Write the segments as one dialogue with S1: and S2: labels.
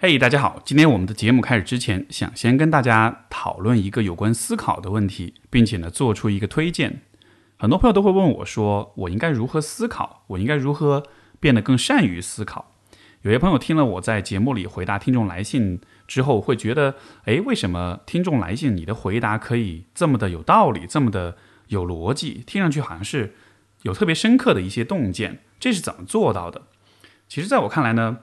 S1: 嘿大家好！今天我们的节目开始之前，想先跟大家讨论一个有关思考的问题，并且呢做出一个推荐。很多朋友都会问我说，我应该如何思考？我应该如何变得更善于思考？有些朋友听了我在节目里回答听众来信之后，会觉得，诶，为什么听众来信你的回答可以这么的有道理，这么的有逻辑？听上去好像是有特别深刻的一些洞见，这是怎么做到的？其实，在我看来呢。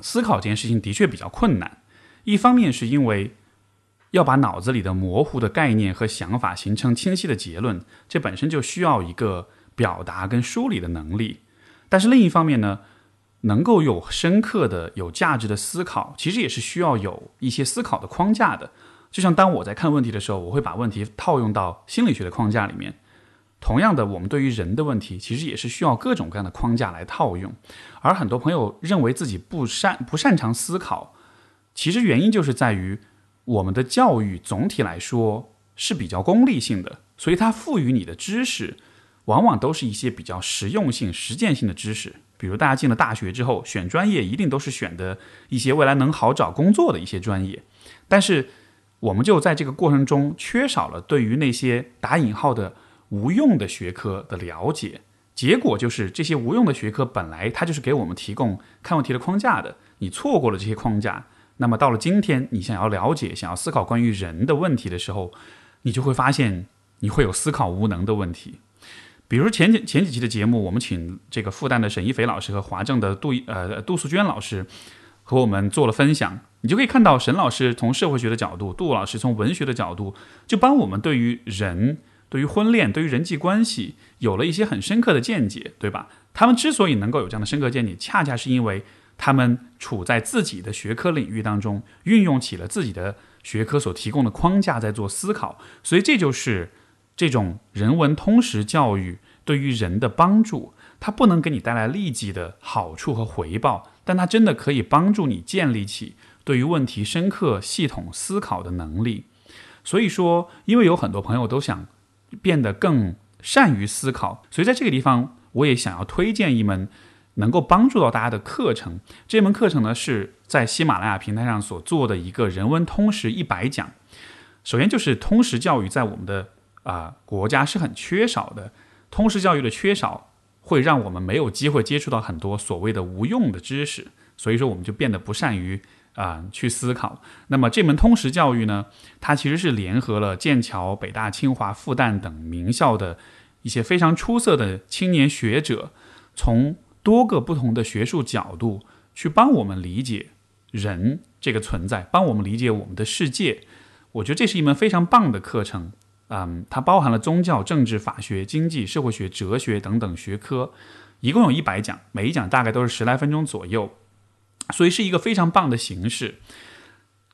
S1: 思考这件事情的确比较困难，一方面是因为要把脑子里的模糊的概念和想法形成清晰的结论，这本身就需要一个表达跟梳理的能力。但是另一方面呢，能够有深刻的、有价值的思考，其实也是需要有一些思考的框架的。就像当我在看问题的时候，我会把问题套用到心理学的框架里面。同样的，我们对于人的问题，其实也是需要各种各样的框架来套用。而很多朋友认为自己不擅不擅长思考，其实原因就是在于我们的教育总体来说是比较功利性的，所以它赋予你的知识，往往都是一些比较实用性、实践性的知识。比如大家进了大学之后，选专业一定都是选的一些未来能好找工作的一些专业，但是我们就在这个过程中缺少了对于那些打引号的。无用的学科的了解，结果就是这些无用的学科本来它就是给我们提供看问题的框架的。你错过了这些框架，那么到了今天，你想要了解、想要思考关于人的问题的时候，你就会发现你会有思考无能的问题。比如前几前几期的节目，我们请这个复旦的沈一斐老师和华政的杜呃杜素娟老师和我们做了分享，你就可以看到沈老师从社会学的角度，杜老师从文学的角度，就帮我们对于人。对于婚恋，对于人际关系，有了一些很深刻的见解，对吧？他们之所以能够有这样的深刻见解，恰恰是因为他们处在自己的学科领域当中，运用起了自己的学科所提供的框架在做思考。所以，这就是这种人文通识教育对于人的帮助。它不能给你带来立即的好处和回报，但它真的可以帮助你建立起对于问题深刻系统思考的能力。所以说，因为有很多朋友都想。变得更善于思考，所以在这个地方，我也想要推荐一门能够帮助到大家的课程。这门课程呢，是在喜马拉雅平台上所做的一个人文通识一百讲。首先就是通识教育在我们的啊国家是很缺少的，通识教育的缺少会让我们没有机会接触到很多所谓的无用的知识，所以说我们就变得不善于。啊，去思考。那么这门通识教育呢，它其实是联合了剑桥、北大、清华、复旦等名校的一些非常出色的青年学者，从多个不同的学术角度去帮我们理解人这个存在，帮我们理解我们的世界。我觉得这是一门非常棒的课程。嗯，它包含了宗教、政治、法学、经济、社会学、哲学等等学科，一共有一百讲，每一讲大概都是十来分钟左右。所以是一个非常棒的形式。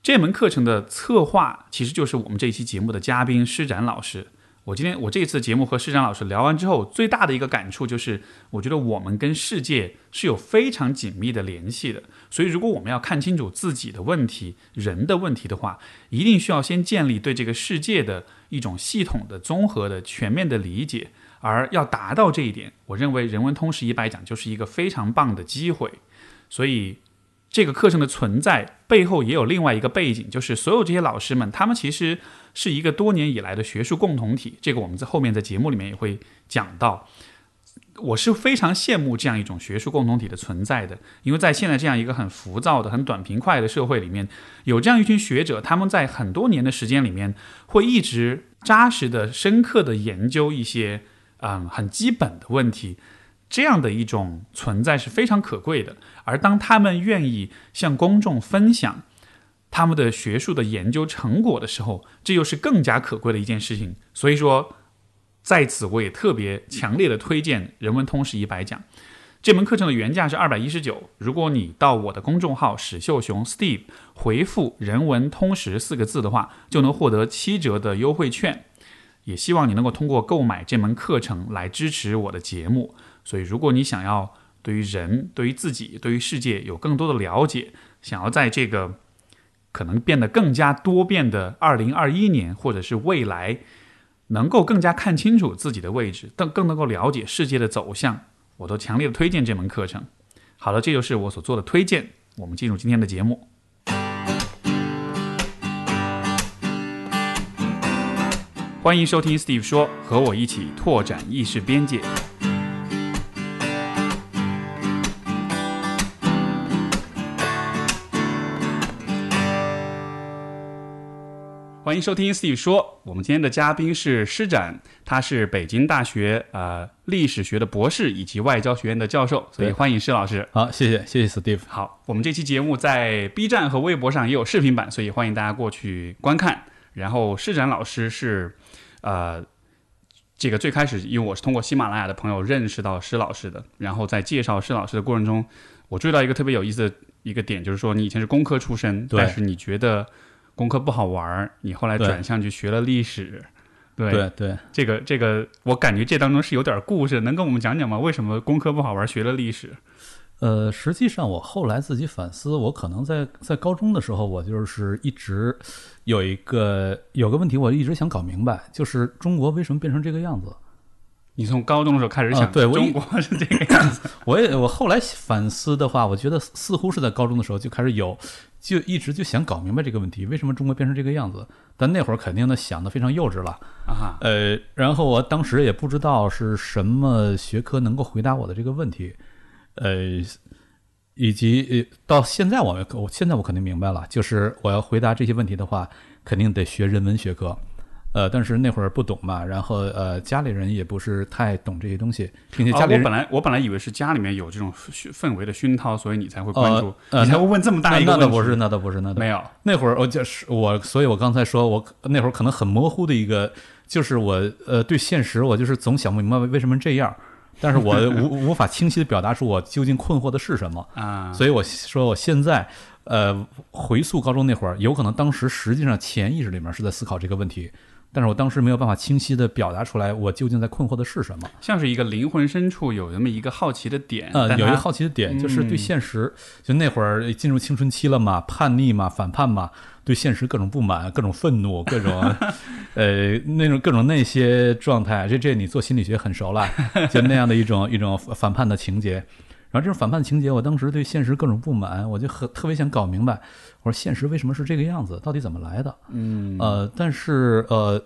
S1: 这门课程的策划其实就是我们这一期节目的嘉宾施展老师。我今天我这次节目和施展老师聊完之后，最大的一个感触就是，我觉得我们跟世界是有非常紧密的联系的。所以，如果我们要看清楚自己的问题、人的问题的话，一定需要先建立对这个世界的一种系统的、综合的、全面的理解。而要达到这一点，我认为人文通识一百讲就是一个非常棒的机会。所以。这个课程的存在背后也有另外一个背景，就是所有这些老师们，他们其实是一个多年以来的学术共同体。这个我们在后面在节目里面也会讲到。我是非常羡慕这样一种学术共同体的存在的，因为在现在这样一个很浮躁的、很短平快的社会里面，有这样一群学者，他们在很多年的时间里面，会一直扎实的、深刻的研究一些嗯很基本的问题。这样的一种存在是非常可贵的，而当他们愿意向公众分享他们的学术的研究成果的时候，这又是更加可贵的一件事情。所以说，在此我也特别强烈的推荐《人文通识一百讲》这门课程的原价是二百一十九，如果你到我的公众号史秀雄 Steve 回复“人文通识”四个字的话，就能获得七折的优惠券。也希望你能够通过购买这门课程来支持我的节目。所以，如果你想要对于人、对于自己、对于世界有更多的了解，想要在这个可能变得更加多变的二零二一年，或者是未来，能够更加看清楚自己的位置，更更能够了解世界的走向，我都强烈的推荐这门课程。好了，这就是我所做的推荐。我们进入今天的节目。欢迎收听 Steve 说，和我一起拓展意识边界。欢迎收听 Steve 说，我们今天的嘉宾是施展，他是北京大学呃历史学的博士以及外交学院的教授，所以欢迎施老师。
S2: 好，谢谢谢谢 Steve。
S1: 好，我们这期节目在 B 站和微博上也有视频版，所以欢迎大家过去观看。然后施展老师是，呃，这个最开始因为我是通过喜马拉雅的朋友认识到施老师的，然后在介绍施老师的过程中，我注意到一个特别有意思的一个点，就是说你以前是工科出身，但是你觉得工科不好玩儿，你后来转向去学了历史。对，
S2: 对对，
S1: 这个这个，我感觉这当中是有点故事，能跟我们讲讲吗？为什么工科不好玩儿，学了历史？
S2: 呃，实际上我后来自己反思，我可能在在高中的时候，我就是一直有一个有个问题，我一直想搞明白，就是中国为什么变成这个样子。
S1: 你从高中的时候开始
S2: 啊
S1: 想，
S2: 对
S1: 中国是这个样子。
S2: 我也我后来反思的话，我觉得似乎是在高中的时候就开始有，就一直就想搞明白这个问题，为什么中国变成这个样子？但那会儿肯定呢想的非常幼稚了，
S1: 啊，
S2: 呃，然后我当时也不知道是什么学科能够回答我的这个问题，呃，以及呃到现在我我现在我肯定明白了，就是我要回答这些问题的话，肯定得学人文学科。呃，但是那会儿不懂嘛，然后呃，家里人也不是太懂这些东西，并且
S1: 啊
S2: 家里人、
S1: 我本来我本来以为是家里面有这种熏氛围的熏陶，所以你才会关注，
S2: 呃呃
S1: 你才会问这么大
S2: 那
S1: 一个问题。
S2: 那倒不是，那倒不是，那倒
S1: 没有
S2: 那会儿我就是我，所以我刚才说我那会儿可能很模糊的一个，就是我呃对现实我就是总想不明白为什么这样，但是我 无无法清晰的表达出我究竟困惑的是什么，
S1: 啊，
S2: 所以我说我现在呃回溯高中那会儿，有可能当时实际上潜意识里面是在思考这个问题。但是我当时没有办法清晰的表达出来，我究竟在困惑的是什么。
S1: 像是一个灵魂深处有那么一个好奇的点，
S2: 呃，有一个好奇的点，就是对
S1: 嗯
S2: 现实，就那会儿进入青春期了嘛，叛逆嘛，反叛嘛，对现实各种不满、各种愤怒、各种 呃那种各种那些状态，这这你做心理学很熟了，就那样的一种一种反叛的情节。然后这种反叛情节，我当时对现实各种不满，我就很特别想搞明白，我说现实为什么是这个样子，到底怎么来的？
S1: 嗯
S2: 呃，但是呃，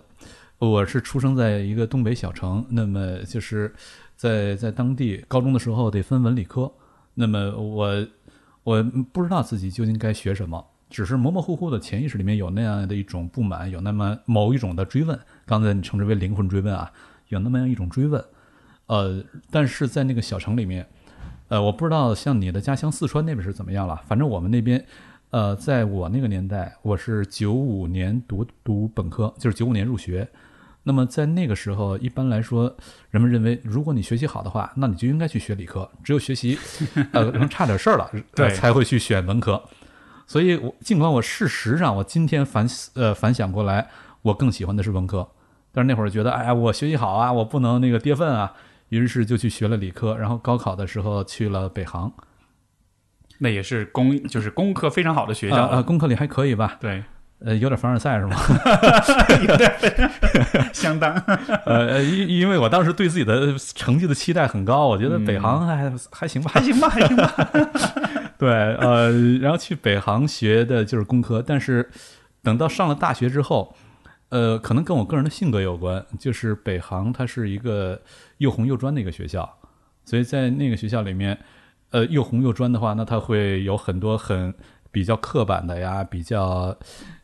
S2: 我是出生在一个东北小城，那么就是在在当地高中的时候得分文理科，那么我我不知道自己究竟该学什么，只是模模糊糊的潜意识里面有那样的一种不满，有那么某一种的追问，刚才你称之为灵魂追问啊，有那么样一种追问，呃，但是在那个小城里面。呃，我不知道像你的家乡四川那边是怎么样了，反正我们那边，呃，在我那个年代，我是九五年读读本科，就是九五年入学。那么在那个时候，一般来说，人们认为，如果你学习好的话，那你就应该去学理科，只有学习，呃，可能差点事儿了，呃
S1: 对
S2: 才会去选文科。所以我尽管我事实上，我今天反呃反想过来，我更喜欢的是文科，但是那会儿觉得，哎呀，我学习好啊，我不能那个跌份啊，于是就去学了理科，然后高考的时候去了北航，
S1: 那也是工就是工科非常好的学
S2: 校啊，
S1: 校了，
S2: 功课里还可以吧？
S1: 对，
S2: 呃，有点凡尔赛是吗？
S1: 有 点相当
S2: 呃，因因为我当时对自己的成绩的期待很高，我觉得北航还、还行吧，
S1: 还行吧，还行吧。
S2: 对，呃，然后去北航学的就是工科，但是等到上了大学之后，呃，可能跟我个人的性格有关，就是北航它是一个又红又专的一个学校，所以在那个学校里面，呃，又红又专的话，那他会有很多很比较刻板的呀，比较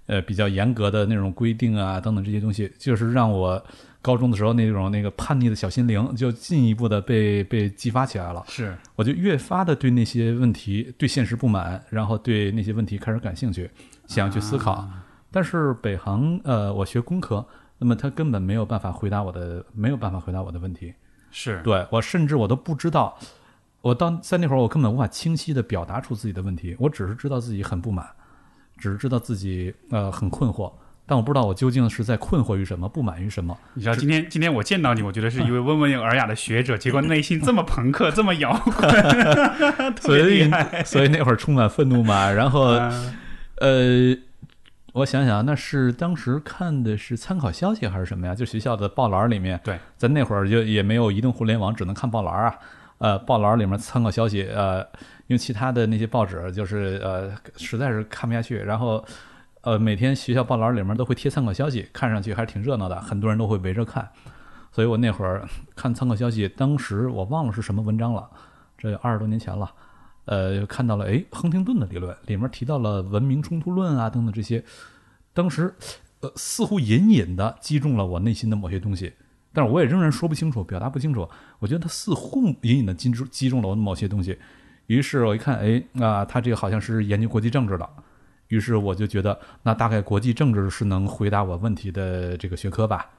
S2: 呃比较严格的那种规定啊等等这些东西，就是让我高中的时候那种那个叛逆的小心灵就进一步的被被激发起来了。
S1: 是
S2: 我就越发的对那些问题、对现实不满，然后对那些问题开始感兴趣，想要去思考。但是北航，呃，我学工科，那么他根本没有办法回答我的，没有办法回答我的问题。
S1: 是，
S2: 对我甚至我都不知道，我当在那会儿我根本无法清晰的表达出自己的问题，我只是知道自己很不满，只是知道自己呃很困惑，但我不知道我究竟是在困惑于什么，不满于什么。
S1: 你知道今天今天我见到你，我觉得是一位 温文尔雅的学者，结果内心这么朋克，这么摇滚，特
S2: 所
S1: 别厉
S2: 以
S1: 害。
S2: 所以那会儿充满愤怒嘛，然后。
S1: 嗯
S2: 呃，我想想，那是当时看的是参考消息还是什么呀？就学校的报栏里面，
S1: 对，
S2: 在那会儿就也没有移动互联网，只能看报栏啊。呃，报栏里面参考消息，呃，因为其他的那些报纸就是呃实在是看不下去，然后呃，每天学校报栏里面都会贴参考消息，看上去还是挺热闹的，很多人都会围着看。所以我那会儿看参考消息，当时我忘了是什么文章了，这二十多年前了。呃，看到了，哎，亨廷顿的理论里面提到了文明冲突论啊等等这些，当时呃似乎隐隐的击中了我内心的某些东西，但是我也仍然说不清楚，表达不清楚。我觉得他似乎隐隐的击中击中了我的某些东西，于是我一看，哎啊，他这个好像是研究国际政治的，于是我就觉得那大概国际政治是能回答我问题的这个学科吧。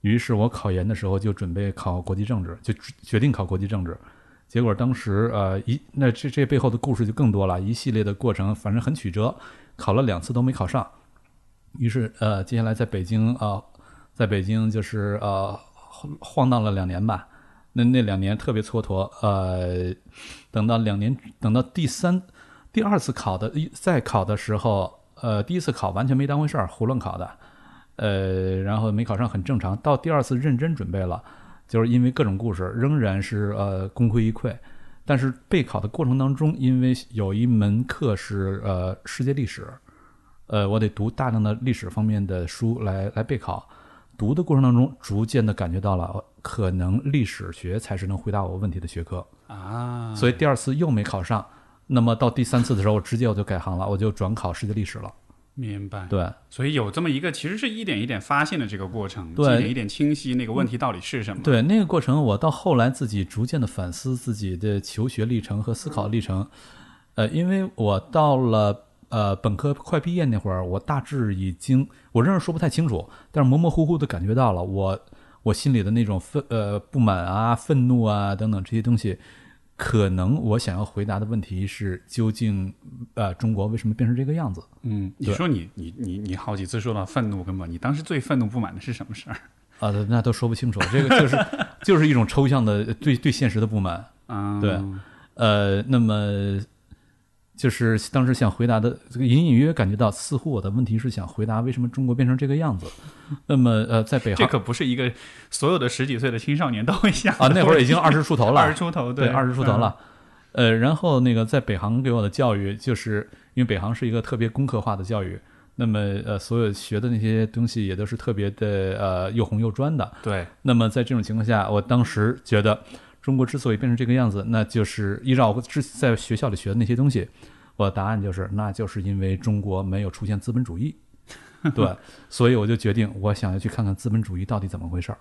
S2: 于是我考研的时候就准备考国际政治，就决定考国际政治。结果当时呃一那这这背后的故事就更多了，一系列的过程，反正很曲折，考了两次都没考上。于是呃接下来在北京啊，在北京就是呃晃荡了两年吧。那那两年特别蹉跎，呃，等到两年等到第三第二次考的再考的时候，呃第一次考完全没当回事儿，胡乱考的，呃然后没考上很正常。到第二次认真准备了。就是因为各种故事，仍然是呃功亏一篑。但是备考的过程当中，因为有一门课是呃世界历史，呃我得读大量的历史方面的书来来备考。读的过程当中，逐渐的感觉到了，可能历史学才是能回答我问题的学科
S1: 啊。
S2: 所以第二次又没考上，那么到第三次的时候，我直接我就改行了，我就转考世界历史了。
S1: 明白，
S2: 对，
S1: 所以有这么一个，其实是一点一点发现的这个过程，
S2: 对，
S1: 一点一点清晰那个问题到底是什么。
S2: 对，那个过程，我到后来自己逐渐的反思自己的求学历程和思考历程。呃，因为我到了呃本科快毕业那会儿，我大致已经，我仍然说不太清楚，但是模模糊糊的感觉到了，我我心里的那种愤呃不满啊、愤怒啊等等这些东西。可能我想要回答的问题是，究竟呃中国为什么变成这个样子？
S1: 嗯，你说你你你你好几次说到愤怒，跟满你当时最愤怒不满的是什么事儿？
S2: 啊，那都说不清楚，这个就是 就是一种抽象的对对现实的不满。
S1: 啊，
S2: 对，呃，那么。就是当时想回答的这个隐隐约约感觉到，似乎我的问题是想回答为什么中国变成这个样子。那么呃，在北航
S1: 这可不是一个所有的十几岁的青少年都会想
S2: 啊，那会儿已经二十出头了，
S1: 二十出头
S2: 对，二十出头了。呃，然后那个在北航给我的教育，就是因为北航是一个特别工科化的教育，那么呃，所有学的那些东西也都是特别的呃又红又专的。
S1: 对。
S2: 那么在这种情况下，我当时觉得。中国之所以变成这个样子，那就是依照我之在学校里学的那些东西，我的答案就是，那就是因为中国没有出现资本主义，对，所以我就决定，我想要去看看资本主义到底怎么回事儿，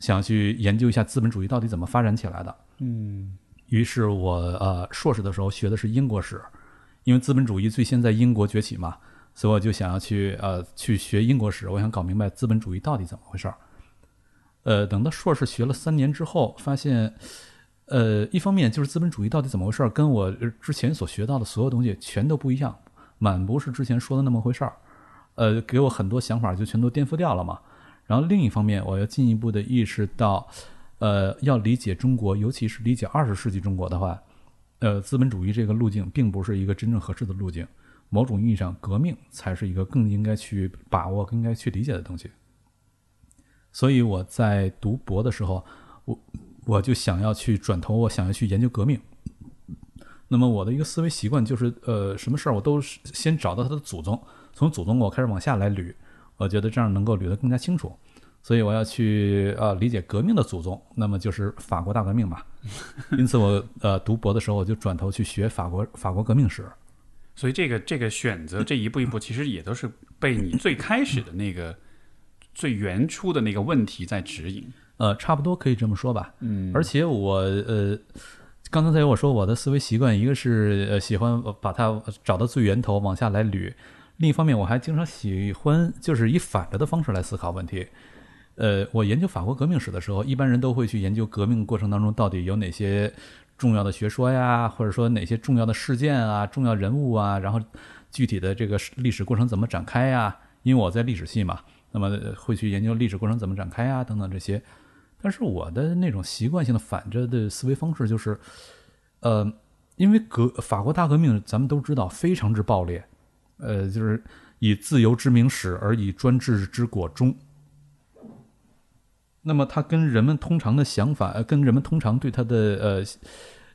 S2: 想去研究一下资本主义到底怎么发展起来的。
S1: 嗯，
S2: 于是我呃硕士的时候学的是英国史，因为资本主义最先在英国崛起嘛，所以我就想要去呃去学英国史，我想搞明白资本主义到底怎么回事儿。呃，等到硕士学了三年之后，发现，呃，一方面就是资本主义到底怎么回事儿，跟我之前所学到的所有东西全都不一样，满不是之前说的那么回事儿，呃，给我很多想法就全都颠覆掉了嘛。然后另一方面，我要进一步的意识到，呃，要理解中国，尤其是理解二十世纪中国的话，呃，资本主义这个路径并不是一个真正合适的路径，某种意义上，革命才是一个更应该去把握、更应该去理解的东西。所以我在读博的时候，我我就想要去转头，我想要去研究革命。那么我的一个思维习惯就是，呃，什么事儿我都先找到他的祖宗，从祖宗我开始往下来捋，我觉得这样能够捋得更加清楚。所以我要去呃理解革命的祖宗，那么就是法国大革命嘛。因此我呃读博的时候，我就转头去学法国法国革命史。
S1: 所以这个这个选择这一步一步，其实也都是被你最开始的那个。最原初的那个问题在指引，
S2: 呃，差不多可以这么说吧。
S1: 嗯，
S2: 而且我呃，刚才才有我说我的思维习惯，一个是呃喜欢把它找到最源头往下来捋，另一方面我还经常喜欢就是以反着的方式来思考问题。呃，我研究法国革命史的时候，一般人都会去研究革命过程当中到底有哪些重要的学说呀，或者说哪些重要的事件啊、重要人物啊，然后具体的这个历史过程怎么展开呀？因为我在历史系嘛。那么会去研究历史过程怎么展开啊，等等这些。但是我的那种习惯性的反着的思维方式就是，呃，因为革法国大革命咱们都知道非常之暴烈，呃，就是以自由之名始而以专制之果终。那么它跟人们通常的想法，呃跟人们通常对它的呃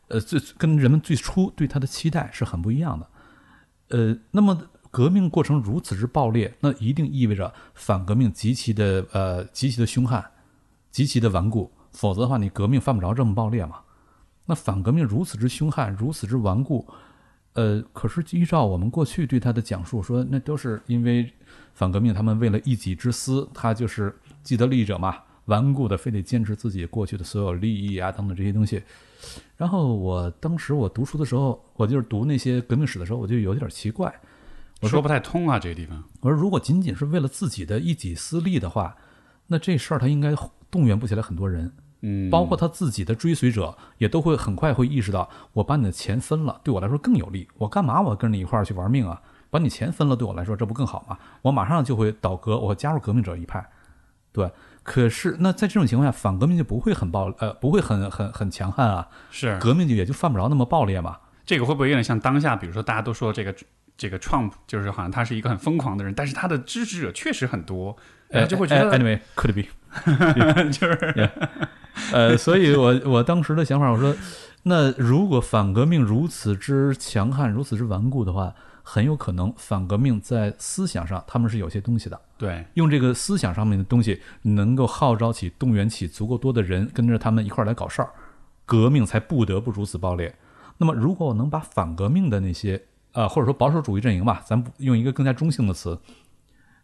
S2: 呃最跟人们最初对它的期待是很不一样的。呃，那么。革命过程如此之暴烈，那一定意味着反革命极其的呃极其的凶悍，极其的顽固，否则的话，你革命犯不着这么暴烈嘛。那反革命如此之凶悍，如此之顽固，呃，可是依照我们过去对他的讲述说，那都是因为反革命他们为了一己之私，他就是既得利益者嘛，顽固的非得坚持自己过去的所有利益啊等等这些东西。然后我当时我读书的时候，我就是读那些革命史的时候，我就有点奇怪。
S1: 我说不太通啊，这个地方。
S2: 我说如果仅仅是为了自己的一己私利的话，那这事儿他应该动员不起来很多人。
S1: 嗯，
S2: 包括他自己的追随者也都会很快会意识到，我把你的钱分了，对我来说更有利。我干嘛我跟你一块儿去玩命啊？把你钱分了，对我来说这不更好吗？我马上就会倒戈，我加入革命者一派。对，可是那在这种情况下，反革命就不会很暴，呃，不会很很很强悍啊。
S1: 是
S2: 革命就也就犯不着那么暴烈嘛。
S1: 这个会不会有点像当下？比如说大家都说这个这个 Trump 就是好像他是一个很疯狂的人，但是他的支持者确实很多，呃就会觉得
S2: anyway could be，
S1: 就是
S2: 呃，所以我我当时的想法，我说，那如果反革命如此之强悍，如此之顽固的话，很有可能反革命在思想上他们是有些东西的，
S1: 对，
S2: 用这个思想上面的东西，能够号召起、动员起足够多的人跟着他们一块儿来搞事儿，革命才不得不如此暴烈。那么，如果我能把反革命的那些啊，或者说保守主义阵营吧，咱不用一个更加中性的词，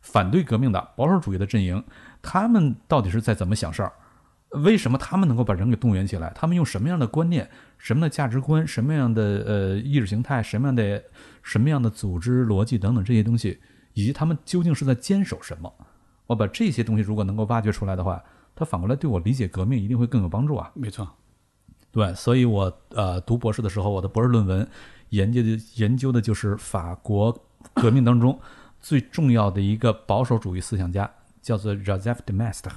S2: 反对革命的保守主义的阵营，他们到底是在怎么想事儿？为什么他们能够把人给动员起来？他们用什么样的观念、什么样的价值观、什么样的呃意识形态、什么样的什么样的组织逻辑等等这些东西，以及他们究竟是在坚守什么？我把这些东西如果能够挖掘出来的话，它反过来对我理解革命一定会更有帮助啊！
S1: 没错，
S2: 对，所以我呃读博士的时候，我的博士论文研究的研究的就是法国革命当中最重要的一个保守主义思想家，叫做 Joseph de Maistre。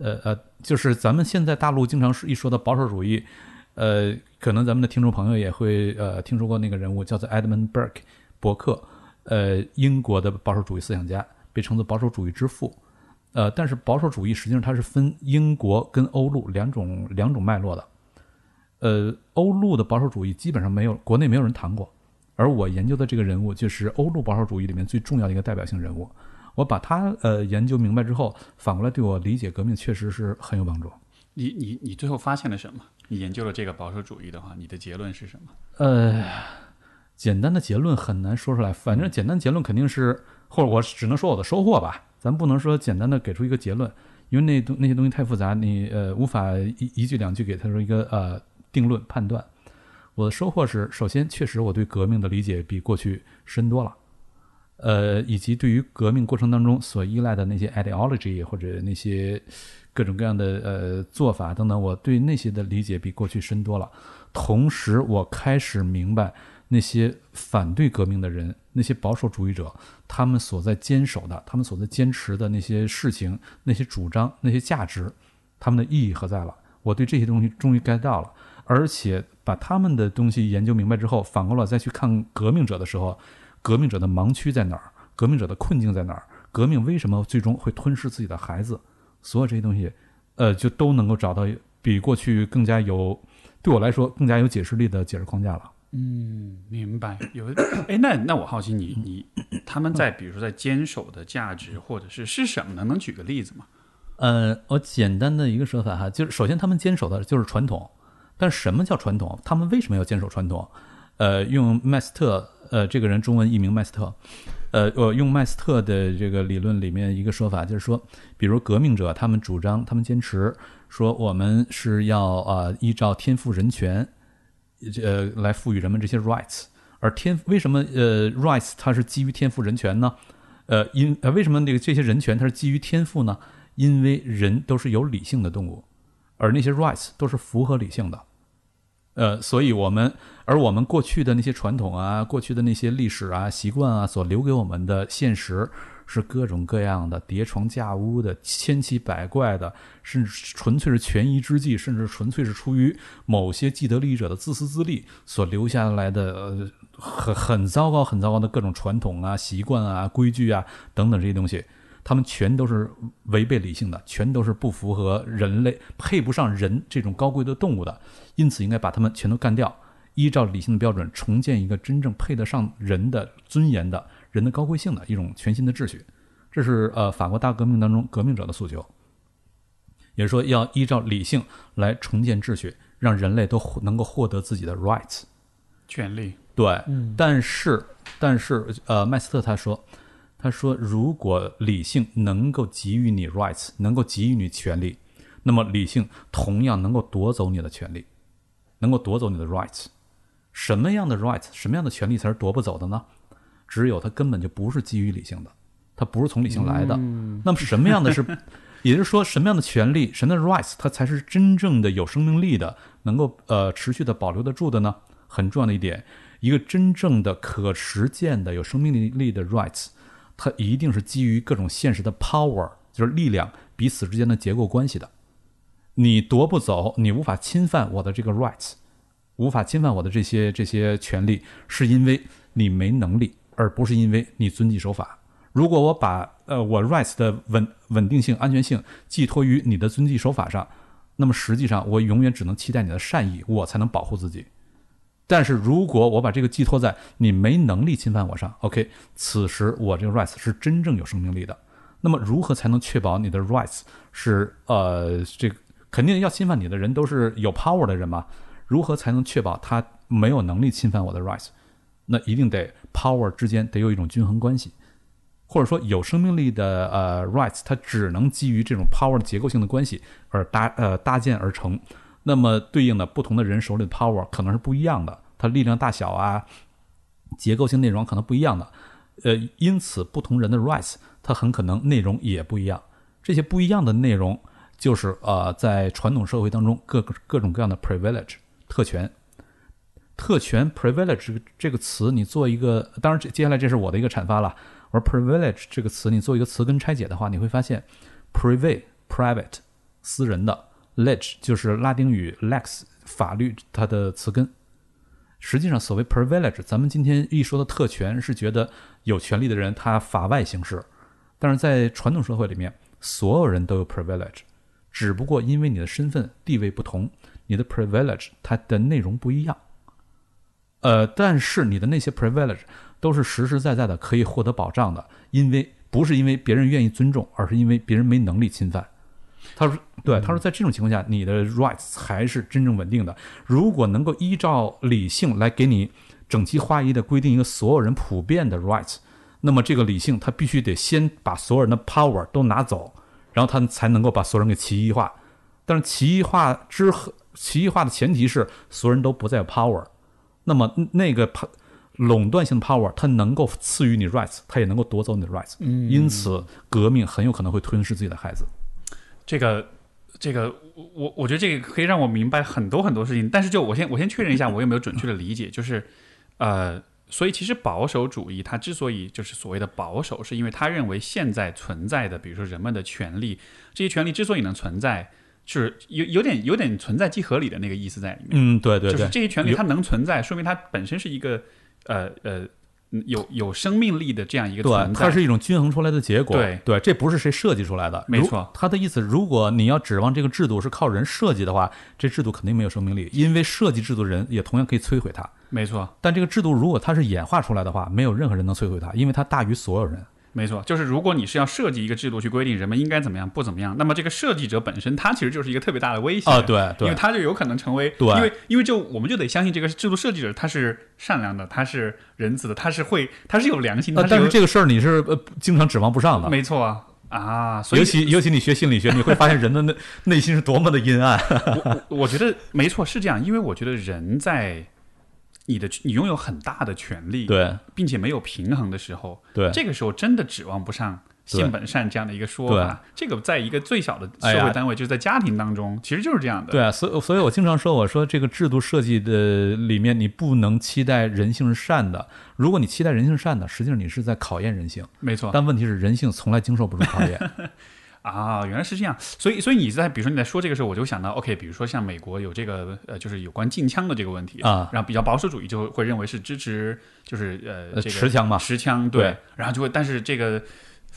S2: 呃呃，就是咱们现在大陆经常是一说到保守主义，呃，可能咱们的听众朋友也会呃听说过那个人物叫做 Edmund Burke 伯克，呃，英国的保守主义思想家，被称作保守主义之父。呃，但是保守主义实际上它是分英国跟欧陆两种两种脉络的。呃，欧陆的保守主义基本上没有国内没有人谈过，而我研究的这个人物就是欧陆保守主义里面最重要的一个代表性人物。我把他呃研究明白之后，反过来对我理解革命确实是很有帮助。
S1: 你你你最后发现了什么？你研究了这个保守主义的话，你的结论是什么？
S2: 呃，简单的结论很难说出来，反正简单结论肯定是，或者我只能说我的收获吧。咱不能说简单的给出一个结论，因为那东那些东西太复杂，你呃无法一一句两句给他说一个呃定论判断。我的收获是，首先确实我对革命的理解比过去深多了。呃，以及对于革命过程当中所依赖的那些 ideology 或者那些各种各样的呃做法等等，我对那些的理解比过去深多了。同时，我开始明白那些反对革命的人，那些保守主义者，他们所在坚守的，他们所在坚持的那些事情、那些主张、那些价值，他们的意义何在了。我对这些东西终于 get 到了，而且把他们的东西研究明白之后，反过来再去看革命者的时候。革命者的盲区在哪儿？革命者的困境在哪儿？革命为什么最终会吞噬自己的孩子？所有这些东西，呃，就都能够找到比过去更加有，对我来说更加有解释力的解释框架了。
S1: 嗯，明白。有，哎，那那我好奇你你他们在比如说在坚守的价值或者是是什么呢？能举个例子吗？
S2: 呃，我简单的一个说法哈，就是首先他们坚守的就是传统，但什么叫传统？他们为什么要坚守传统？呃，用麦斯特。呃，这个人中文译名麦斯特，呃，我用麦斯特的这个理论里面一个说法，就是说，比如革命者，他们主张，他们坚持说，我们是要啊依照天赋人权，呃，来赋予人们这些 rights。而天为什么呃 rights 它是基于天赋人权呢？呃，因呃为什么这个这些人权它是基于天赋呢？因为人都是有理性的动物，而那些 rights 都是符合理性的。呃，所以我们，而我们过去的那些传统啊，过去的那些历史啊、习惯啊，所留给我们的现实是各种各样的叠床架屋的、千奇百怪的，甚至纯粹是权宜之计，甚至纯粹是出于某些既得利益者的自私自利所留下来的，呃，很很糟糕、很糟糕的各种传统啊、习惯啊、规矩啊等等这些东西。他们全都是违背理性的，全都是不符合人类、配不上人这种高贵的动物的，因此应该把他们全都干掉，依照理性的标准重建一个真正配得上人的尊严的、人的高贵性的一种全新的秩序。这是呃法国大革命当中革命者的诉求，也就是说要依照理性来重建秩序，让人类都能够获得自己的 rights。
S1: 权利，
S2: 对，但是但是呃，麦斯特他说，他说如果理性能够给予你 rights，能够给予你权利，那么理性同样能够夺走你的权利，能够夺走你的 rights。什么样的 rights，什么样的权利才是夺不走的呢？只有它根本就不是基于理性的，它不是从理性来的。那么什么样的是，也就是说什么样的权利，什么样的 rights，它才是真正的有生命力的，能够呃持续的保留得住的呢？很重要的一点，一个真正的可实践的有生命力的 rights，它一定是基于各种现实的 power，就是力量彼此之间的结构关系的。你夺不走，你无法侵犯我的这个 rights，无法侵犯我的这些这些权利，是因为你没能力，而不是因为你遵纪守法。如果我把呃我 rights 的稳稳定性、安全性寄托于你的遵纪守法上，那么实际上我永远只能期待你的善意，我才能保护自己。但是如果我把这个寄托在你没能力侵犯我上，OK，此时我这个 rights 是真正有生命力的。那么如何才能确保你的 rights 是呃这个肯定要侵犯你的人都是有 power 的人嘛？如何才能确保他没有能力侵犯我的 rights？那一定得 power 之间得有一种均衡关系，或者说有生命力的呃 rights 它只能基于这种 power 结构性的关系而搭呃搭建而成。那么对应的不同的人手里的 power 可能是不一样的，它力量大小啊，结构性内容可能不一样的，呃，因此不同人的 rights 它很可能内容也不一样。这些不一样的内容就是呃，在传统社会当中各各种各样的 privilege 特权。特权 privilege 这个词，你做一个，当然接下来这是我的一个阐发了。而 privilege 这个词，你做一个词根拆解的话，你会发现 private private 私人的。ledge 就是拉丁语 lex 法律它的词根。实际上，所谓 privilege，咱们今天一说的特权，是觉得有权利的人他法外行事。但是在传统社会里面，所有人都有 privilege，只不过因为你的身份地位不同，你的 privilege 它的内容不一样。呃，但是你的那些 privilege 都是实实在在的可以获得保障的，因为不是因为别人愿意尊重，而是因为别人没能力侵犯。他说：“对，他说在这种情况下，你的 rights 才是真正稳定的。如果能够依照理性来给你整齐划一的规定一个所有人普遍的 rights，那么这个理性它必须得先把所有人的 power 都拿走，然后他才能够把所有人给奇异化。但是奇异化之后，奇异化的前提是所有人都不再有 power，那么那个垄断性的 power 它能够赐予你 rights，它也能够夺走你的 rights。因此，革命很有可能会吞噬自己的孩子。”
S1: 这个，这个，我我觉得这个可以让我明白很多很多事情。但是，就我先我先确认一下，我有没有准确的理解？就是，呃，所以其实保守主义它之所以就是所谓的保守，是因为他认为现在存在的，比如说人们的权利，这些权利之所以能存在，是有有点有点存在即合理的那个意思在里面。
S2: 嗯，对对
S1: 对，就是这些权利它能存在，说明它本身是一个，呃呃。有有生命力的这样一个存
S2: 在，它是一种均衡出来的结果。
S1: 对
S2: 对，这不是谁设计出来的，
S1: 没错。
S2: 他的意思，如果你要指望这个制度是靠人设计的话，这制度肯定没有生命力，因为设计制度的人也同样可以摧毁它。
S1: 没错。
S2: 但这个制度如果它是演化出来的话，没有任何人能摧毁它，因为它大于所有人。
S1: 没错，就是如果你是要设计一个制度去规定人们应该怎么样不怎么样，那么这个设计者本身他其实就是一个特别大的威胁
S2: 啊，对，
S1: 因为他就有可能成为，
S2: 对，
S1: 因为因为就我们就得相信这个制度设计者他是善良的，他是仁慈的，他是会他是有良心的。
S2: 但是这个事儿你是呃经常指望不上的，
S1: 没错啊啊，
S2: 尤其尤其你学心理学，你会发现人的内内心是多么的阴暗。
S1: 我我觉得没错是这样，因为我觉得人在。你的你拥有很大的权利，
S2: 对，
S1: 并且没有平衡的时候，
S2: 对，
S1: 这个时候真的指望不上性本善这样的一个说法。这个在一个最小的社会单位，就是在家庭当中，其实就是这样的。
S2: 对啊，所以所以我经常说，我说这个制度设计的里面，你不能期待人性是善的。如果你期待人性善的，实际上你是在考验人性。
S1: 没错，
S2: 但问题是人性从来经受不住考验。
S1: 啊，原来是这样，所以所以你在比如说你在说这个时候，我就想到，OK，比如说像美国有这个呃，就是有关禁枪的这个问题
S2: 啊，
S1: 然后比较保守主义就会认为是支持，就是呃，这个
S2: 持枪嘛，
S1: 持枪对，然后就会，但是这个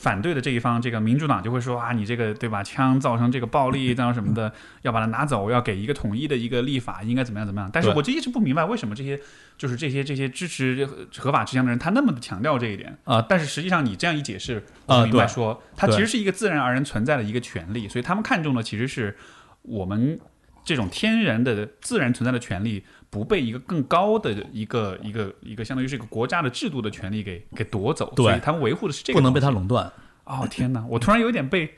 S1: 反对的这一方，这个民主党就会说啊，你这个对吧，枪造成这个暴力，这样什么的，要把它拿走，要给一个统一的一个立法，应该怎么样？怎么样。但是我就一直不明白，为什么这些就是这些这些支持合法持枪的人，他那么的强调这一点。
S2: 啊。
S1: 但是实际上你这样一解释，我
S2: 啊
S1: 明白说，它其实是一个自然而然存在的一个权利，所以他们看重的其实是我们这种天然的自然存在的权利。不被一个更高的一个一个一个相当于是一个国家的制度的权利给给夺走，
S2: 对
S1: 所以他们维护的是这个
S2: 不能被
S1: 东西
S2: 它垄断。
S1: 哦天哪！我突然有点被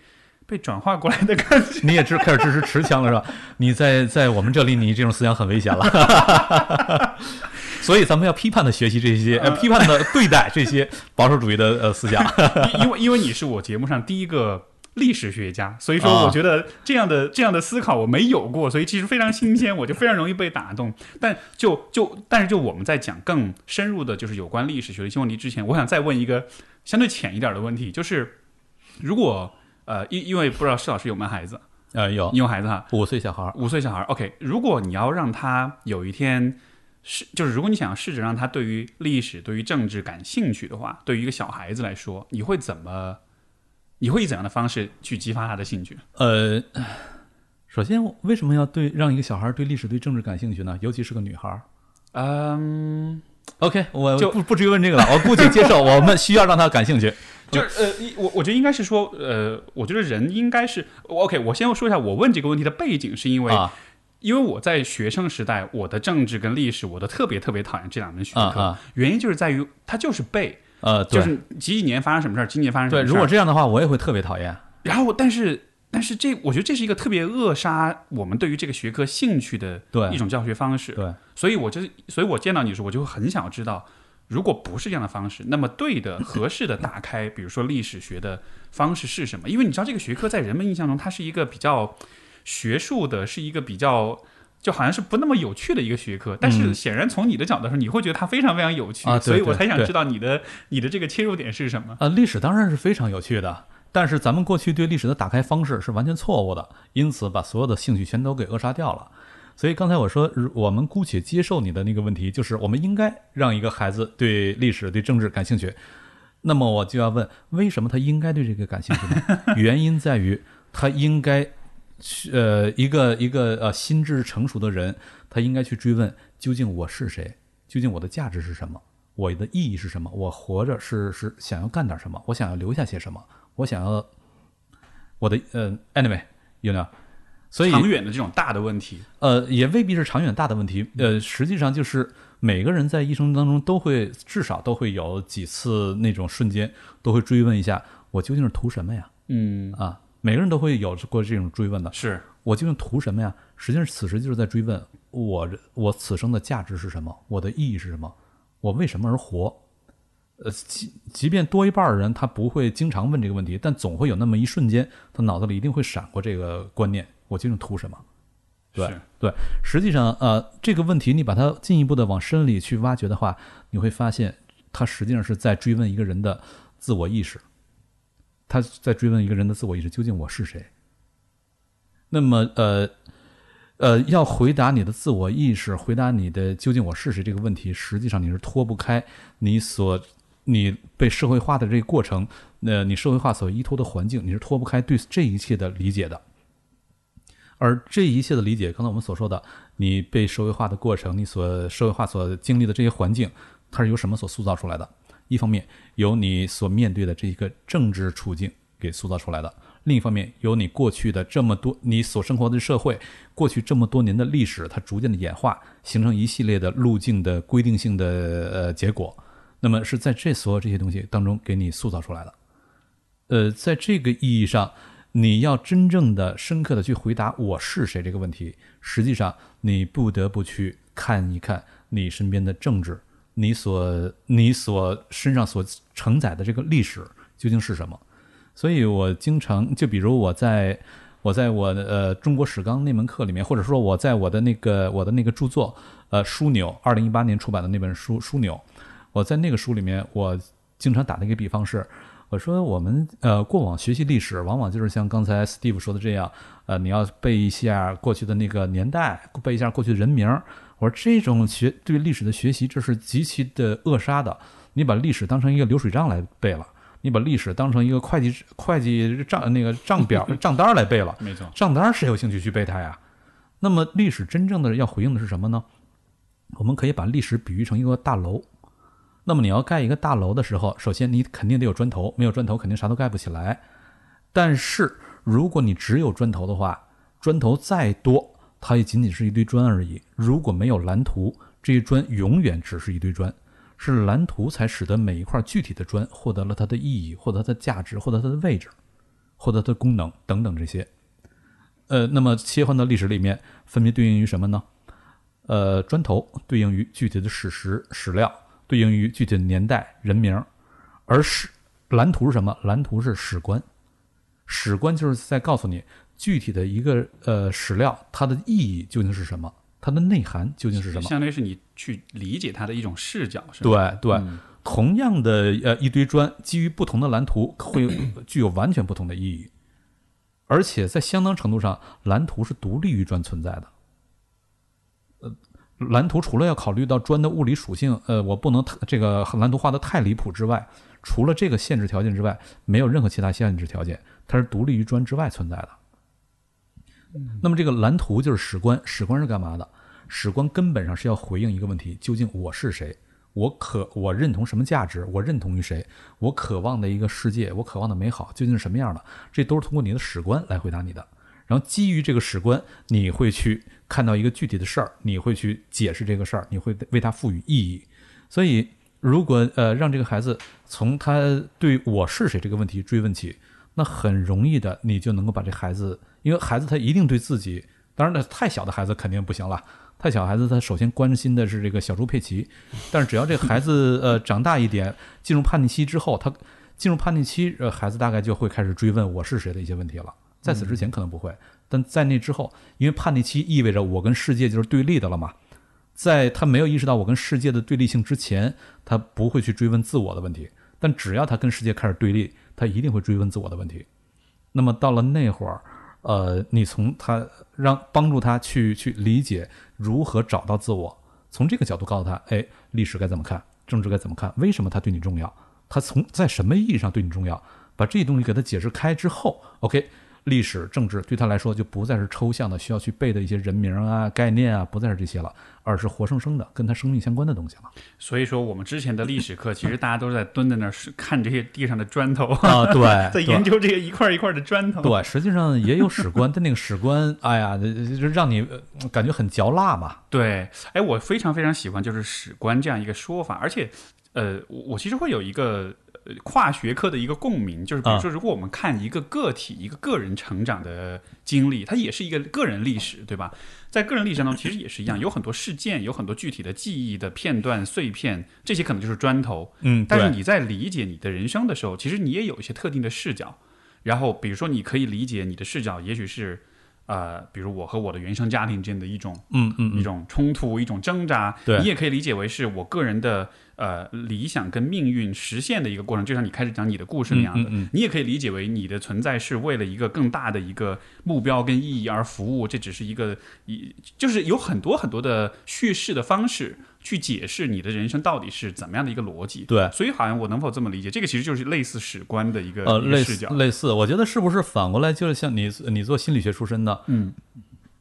S1: 被转化过来的感觉。
S2: 你也支开始支持持枪了是吧？你在在我们这里，你这种思想很危险了。所以咱们要批判的学习这些，呃，批判的对待这些保守主义的呃思想。
S1: 因 因为因为你是我节目上第一个历史学家，所以说
S2: 啊。
S1: 我觉得这样的、这样的思考我没有过，所以其实非常新鲜，我就非常容易被打动。但就就但是就我们在讲更深入的，就是有关历史学的一些问题之前，我想再问一个相对浅一点的问题，就是如果呃，因因为不知道施老师有没有孩子，
S2: 呃，有。
S1: 你有孩子哈，
S2: 五岁小孩儿，
S1: 五岁小孩，OK，如果你要让他有一天是，就是如果你想试着让他对于历史、对于政治感兴趣的话，对于一个小孩子来说，你会怎么？你会以怎样的方式去激发他的兴趣？
S2: 呃，首先为什么要对让一个小孩儿对历史、对政治感兴趣呢？尤其是个女孩儿。
S1: 嗯
S2: ，OK，我
S1: 就
S2: 不不追问这个了，我姑且接受，我们需要让他感兴趣。
S1: 就是呃，我我觉得应该是说，呃，我觉得人应该是 OK。我先说一下，我问这个问题的背景，是因为、
S2: 啊
S1: 因为我在学生时代，我的政治跟历史，我都特别特别讨厌这两门学科，原因就是在于它就是背，
S2: 呃，
S1: 就是几几年发生什么事儿，今年发生什，么事儿。
S2: 对如果这样的话，我也会特别讨厌。
S1: 然后，但是，但是这，我觉得这是一个特别扼杀我们对于这个学科兴趣的一种教学方式。
S2: 对，
S1: 所以我就，所以我见到你的时候，我就很想知道，如果不是这样的方式，那么对的、合适的打开，比如说历史学的方式是什么？因为你知道，这个学科在人们印象中，它是一个比较学术的，是一个比较。就好像是不那么有趣的一个学科，但是
S2: 嗯
S1: 显然从你的角度上，你会觉得它非常非常有趣，
S2: 啊
S1: 所以我才想知道你的你的这个切入点是什么。
S2: 呃，历史当然是非常有趣的，但是咱们过去对历史的打开方式是完全错误的，因此把所有的兴趣全都给扼杀掉了。所以刚才我说，如我们姑且接受你的那个问题，就是我们应该让一个孩子对历史、对政治感兴趣。那么我就要问，为什么他应该对这个感兴趣呢？原因在于他应该去，呃，一个一个呃心智成熟的人，他应该去追问究竟我是谁，究竟我的价值是什么，我的意义是什么，我活着是是想要干点什么，我想要留下些什么，我想要我的呃，anyway，you know，所以
S1: 长远的这种大的问题，
S2: 呃，也未必是长远大的问题。呃，实际上就是每个人在一生当中都会至少都会有几次那种瞬间，都会追问一下我究竟是图什么呀？
S1: 嗯，
S2: 啊，每个人都会有过这种追问的。
S1: 是
S2: 我究竟图什么呀？实际上，此时就是在追问我我此生的价值是什么，我的意义是什么，我为什么而活？呃，即即便多一半儿的人他不会经常问这个问题，但总会有那么一瞬间，他脑子里一定会闪过这个观念：我究竟图什么？对对，实际上，呃，这个问题你把它进一步的往深里去挖掘的话，你会发现，它实际上是在追问一个人的自我意识，他在追问一个人的自我意识，究竟我是谁？那么，呃，呃，要回答你的自我意识，回答你的究竟我是谁这个问题，实际上你是脱不开你所你被社会化的这个过程，呃，你社会化所依托的环境，你是脱不开对这一切的理解的。而这一切的理解，刚才我们所说的，你被社会化的过程，你所社会化所经历的这些环境，它是由什么所塑造出来的？一方面由你所面对的这一个政治处境给塑造出来的，另一方面由你过去的这么多你所生活的社会，过去这么多年的历史，它逐渐的演化，形成一系列的路径的规定性的呃结果。那么是在这所有这些东西当中给你塑造出来的。呃，在这个意义上，你要真正的、深刻的去回答“我是谁”这个问题，实际上你不得不去看一看你身边的政治，你所你所身上所承载的这个历史究竟是什么。所以我经常就比如我在我在我的呃中国史纲那门课里面，或者说我在我的那个我的那个著作呃枢纽二零一八年出版的那本书枢纽，我在那个书里面，我经常打的一个比方是，我说我们呃过往学习历史，往往就是像刚才 Steve 说的这样，呃你要背一下过去的那个年代，背一下过去的人名儿。我说这种学对历史的学习，这是极其的扼杀的。你把历史当成一个流水账来背了，你把历史当成一个会计会计账那个账表 账单来背了，
S1: 没错，
S2: 账单谁有兴趣去背它呀？那么历史真正的要回应的是什么呢？我们可以把历史比喻成一个大楼。那么你要盖一个大楼的时候，首先你肯定得有砖头，没有砖头肯定啥都盖不起来。但是如果你只有砖头的话，砖头再多，它也仅仅是一堆砖而已。如果没有蓝图，这些砖永远只是一堆砖。是蓝图才使得每一块具体的砖获得了它的意义，获得它的价值，获得它的位置，获得它的功能等等这些。呃，那么切换到历史里面，分别对应于什么呢？呃，砖头对应于具体的史实史料，对应于具体的年代人名，而史蓝图是什么？蓝图是史观，史观就是在告诉你具体的一个呃史料它的意义究竟是什么，它的内涵究竟是什么？
S1: 相当于是你去理解它的一种视角，是吧？
S2: 对对，同样的呃一堆砖，基于不同的蓝图，会具有完全不同的意义。而且在相当程度上，蓝图是独立于砖存在的。呃，蓝图除了要考虑到砖的物理属性，呃，我不能这个蓝图画的太离谱之外，除了这个限制条件之外，没有任何其他限制条件，它是独立于砖之外存在的。那么这个蓝图就是史观，史观是干嘛的？史观根本上是要回应一个问题：究竟我是谁？我可我认同什么价值？我认同于谁？我渴望的一个世界，我渴望的美好究竟是什么样的？这都是通过你的史观来回答你的。然后基于这个史观，你会去看到一个具体的事儿，你会去解释这个事儿，你会为它赋予意义。所以，如果呃让这个孩子从他对我是谁这个问题追问起，那很容易的，你就能够把这孩子，因为孩子他一定对自己，当然了，太小的孩子肯定不行了。太小孩子，他首先关心的是这个小猪佩奇，但是只要这孩子呃长大一点，进入叛逆期之后，他进入叛逆期，呃，孩子大概就会开始追问我是谁的一些问题了。在此之前可能不会，但在那之后，因为叛逆期意味着我跟世界就是对立的了嘛，在他没有意识到我跟世界的对立性之前，他不会去追问自我的问题。但只要他跟世界开始对立，他一定会追问自我的问题。那么到了那会儿。呃，你从他让帮助他去去理解如何找到自我，从这个角度告诉他，哎，历史该怎么看，政治该怎么看，为什么他对你重要，他从在什么意义上对你重要，把这些东西给他解释开之后，OK。历史、政治对他来说就不再是抽象的，需要去背的一些人名啊、概念啊，不再是这些了，而是活生生的跟他生命相关的东西了。
S1: 所以说，我们之前的历史课，其实大家都是在蹲在那儿看这些地上的砖头
S2: 啊，对，
S1: 在研究这些一块一块的砖头。
S2: 对，实际上也有史官，但那个史官，哎呀，就让你感觉很嚼蜡嘛。
S1: 对，哎，我非常非常喜欢就是史官这样一个说法，而且，呃，我其实会有一个。跨学科的一个共鸣，就是比如说，如果我们看一个个体、一个个人成长的经历，它也是一个个人历史，对吧？在个人历史当中，其实也是一样，有很多事件，有很多具体的记忆的片段碎片，这些可能就是砖头。
S2: 嗯，
S1: 但是你在理解你的人生的时候，其实你也有一些特定的视角。然后，比如说，你可以理解你的视角，也许是呃，比如我和我的原生家庭之间的一种，
S2: 嗯嗯，
S1: 一种冲突，一种挣扎。
S2: 对，
S1: 你也可以理解为是我个人的。呃，理想跟命运实现的一个过程，就像你开始讲你的故事那样的，你也可以理解为你的存在是为了一个更大的一个目标跟意义而服务。这只是一个一，就是有很多很多的叙事的方式去解释你的人生到底是怎么样的一个逻辑。
S2: 对，
S1: 所以好像我能否这么理解？这个其实就是类似史观的一个
S2: 呃
S1: 视角。
S2: 类似，我觉得是不是反过来就是像你你做心理学出身的，
S1: 嗯，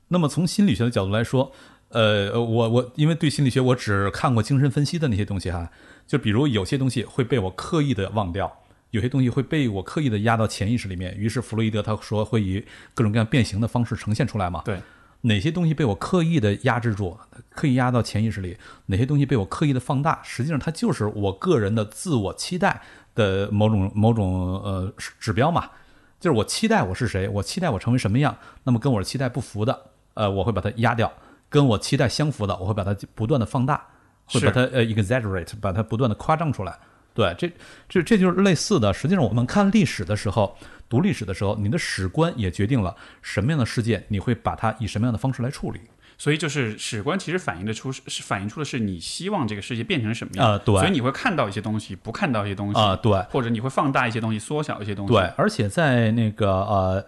S2: 那么从心理学的角度来说。呃，我我因为对心理学，我只看过精神分析的那些东西哈，就比如有些东西会被我刻意的忘掉，有些东西会被我刻意的压到潜意识里面。于是弗洛伊德他说会以各种各样变形的方式呈现出来嘛。
S1: 对，
S2: 哪些东西被我刻意的压制住，刻意压到潜意识里，哪些东西被我刻意的放大，实际上它就是我个人的自我期待的某种某种呃指标嘛。就是我期待我是谁，我期待我成为什么样，那么跟我的期待不符的，呃，我会把它压掉。跟我期待相符的，我会把它不断的放大，会把它呃 exaggerate，把它不断的夸张出来。对，这这这就是类似的。实际上，我们看历史的时候，读历史的时候，你的史观也决定了什么样的事件，你会把它以什么样的方式来处理。
S1: 所以，就是史观其实反映的出是反映出的是你希望这个世界变成什么样
S2: 啊？对。
S1: 所以你会看到一些东西，不看到一些东西
S2: 啊？对。
S1: 或者你会放大一些东西，缩小一些东西。
S2: 对。而且在那个呃。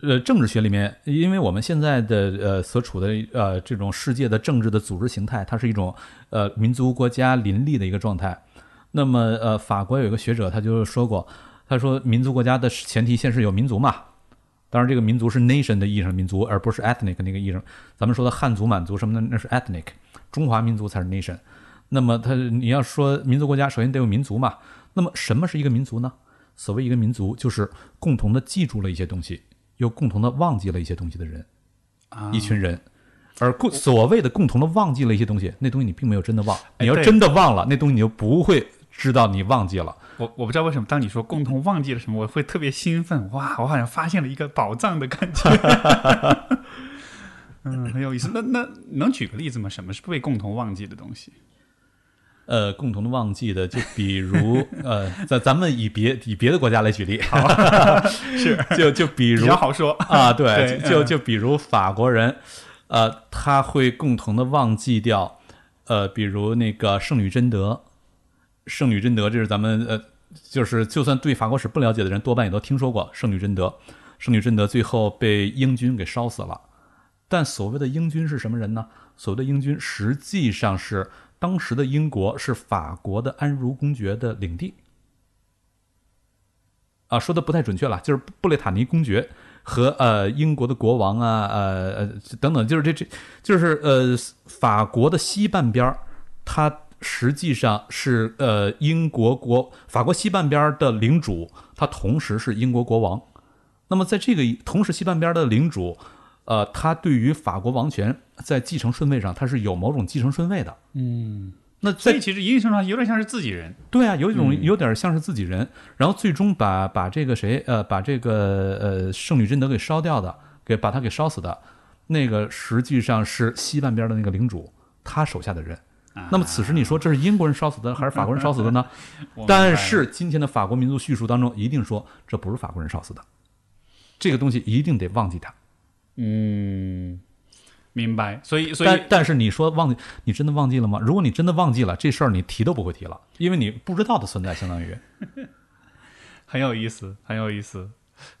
S2: 呃，政治学里面，因为我们现在的呃所处的呃这种世界的政治的组织形态，它是一种呃民族国家林立的一个状态。那么呃，法国有一个学者他就说过，他说民族国家的前提先是有民族嘛。当然，这个民族是 nation 的意义上民族，而不是 ethnic 那个意义上。咱们说的汉族、满族什么的，那是 ethnic，中华民族才是 nation。那么，他你要说民族国家，首先得有民族嘛。那么，什么是一个民族呢？所谓一个民族，就是共同的记住了一些东西，又共同的忘记了一些东西的人，
S1: 啊
S2: 一群人。而共所谓的共同的忘记了一些东西，那东西你并没有真的忘。你要真的忘了，那东西你就不会知道你忘记了。
S1: 我我不知道为什么，当你说共同忘记了什么，我会特别兴奋。哇，我好像发现了一个宝藏的感觉。嗯，很有意思。那那能举个例子吗？什么是被共同忘记的东西？
S2: 呃，共同的忘记的，就比如 呃，咱咱们以别以别的国家来举例，
S1: 是
S2: 就就比
S1: 比
S2: 如
S1: 较好说。
S2: 啊，对，就就比如法国人，呃，他会共同的忘记掉，呃，比如那个圣女贞德，圣女贞德，这是咱们呃，就是就算对法国史不了解的人，多半也都听说过圣女贞德。圣女贞德最后被英军给烧死了，但所谓的英军是什么人呢？所谓的英军实际上是当时的英国是法国的安茹公爵的领地。啊，说的不太准确了，就是布列塔尼公爵和呃英国的国王啊，呃呃等等，就是这这就是呃法国的西半边儿，它实际上是呃英国国法国西半边的领主，他同时是英国国王。那么在这个同时西半边的领主，呃，他对于法国王权在继承顺位上，他是有某种继承顺位的。
S1: 嗯，
S2: 那在
S1: 所以其实一定程度上有点像是自己人。
S2: 对啊，有一种
S1: 嗯
S2: 有点像是自己人，然后最终把把这个谁呃把这个呃圣女贞德给烧掉的，给把他给烧死的，那个实际上是西半边的那个领主他手下的人。
S1: 啊
S2: 那么此时你说这是英国人烧死的还是法国人烧死的呢？但是今天的法国民族叙述当中一定说这不是法国人烧死的，这个东西一定得忘记它。
S1: 嗯，明白。所以所以
S2: 但但是你说忘记，你真的忘记了吗？如果你真的忘记了这事儿，你提都不会提了，因为你不知道的存在，相当于。
S1: 很有意思，很有意思。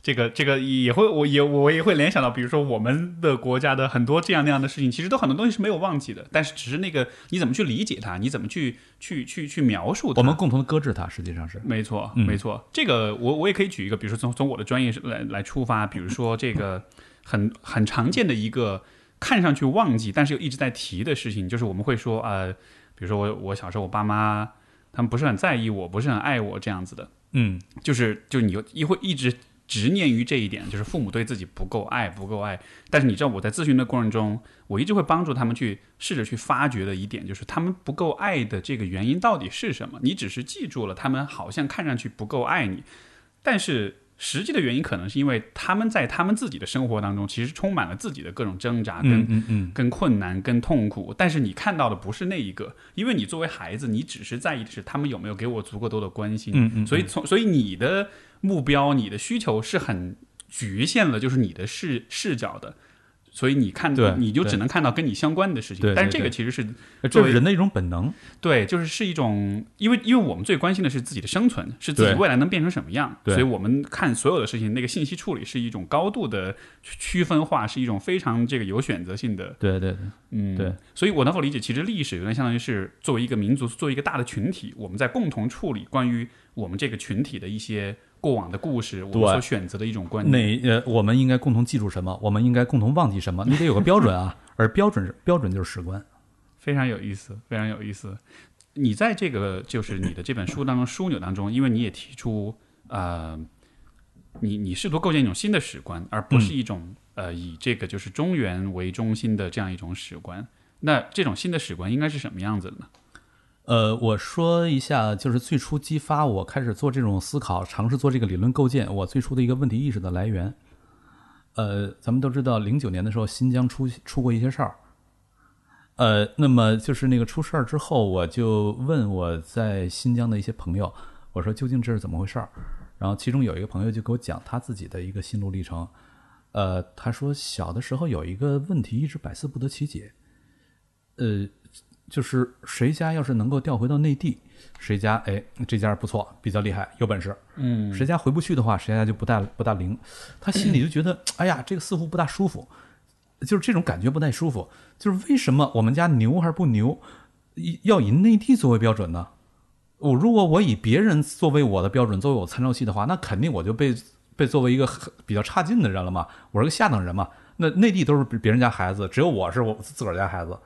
S1: 这个这个也会，我也我也会联想到，比如说我们的国家的很多这样那样的事情，其实都很多东西是没有忘记的，但是只是那个你怎么去理解它，你怎么去去去去描述它。
S2: 我们共同的搁置它，实际上是。
S1: 没错，
S2: 嗯
S1: 没错。这个我我也可以举一个，比如说从从我的专业来来出发，比如说这个很很常见的一个看上去忘记，但是又一直在提的事情，就是我们会说呃，比如说我我小时候我爸妈他们不是很在意我，不是很爱我这样子的，
S2: 嗯
S1: 就是就你一会一直执念于这一点，就是父母对自己不够爱，不够爱。但是你知道我在咨询的过程中，我一直会帮助他们去试着去发掘的一点，就是他们不够爱的这个原因到底是什么？你只是记住了他们好像看上去不够爱你，但是。实际的原因可能是因为他们在他们自己的生活当中，其实充满了自己的各种挣扎跟
S2: 嗯嗯嗯，
S1: 跟困难、跟痛苦，但是你看到的不是那一个，因为你作为孩子，你只是在意的是他们有没有给我足够多的关心，
S2: 嗯嗯
S1: 所以从所以你的目标、你的需求是很局限了，就是你的视视角的，所以你看
S2: 对
S1: 你就只能看到跟你相关的事情，但是这个其实是
S2: 这
S1: 作为
S2: 是人的一种本能。
S1: 对，就是是一种，因为因为我们最关心的是自己的生存，是自己未来能变成什么样，所以我们看所有的事情，那个信息处理是一种高度的区分化，是一种非常这个有选择性的
S2: 对对对，
S1: 嗯，
S2: 对，
S1: 所以我能否理解，其实历史有点相当于是作为一个民族，作为一个大的群体，我们在共同处理关于我们这个群体的一些过往的故事，我们所选择的一种观念。
S2: 那呃，我们应该共同记住什么？我们应该共同忘记什么？你得有个标准啊，而标准是标准就是史观。
S1: 非常有意思，非常有意思。你在这个就是你的这本书当中枢纽当中，因为你也提出呃，你你试图构建一种新的史观，而不是一种、呃以这个就是中原为中心的这样一种史观。那这种新的史观应该是什么样子的呢？
S2: 呃，我说一下，就是最初激发我开始做这种思考，尝试做这个理论构建，我最初的一个问题意识的来源。呃，咱们都知道，零九年的时候，新疆出出过一些事儿。呃，那么就是那个出事儿之后，我就问我在新疆的一些朋友，我说究竟这是怎么回事儿？然后其中有一个朋友就给我讲他自己的一个心路历程。呃，他说小的时候有一个问题一直百思不得其解。呃，就是谁家要是能够调回到内地，谁家哎这家不错，比较厉害，有本事。
S1: 嗯
S2: 谁家回不去的话，谁家就不大不大灵。他心里就觉得，哎呀，这个似乎不大舒服，就是这种感觉不太舒服。就是为什么我们家牛还是不牛，要以内地作为标准呢？我如果我以别人作为我的标准，作为我参照系的话，那肯定我就被被作为一个很比较差劲的人了嘛，我是个下等人嘛。那内地都是别人家孩子，只有我是我自个儿家孩子，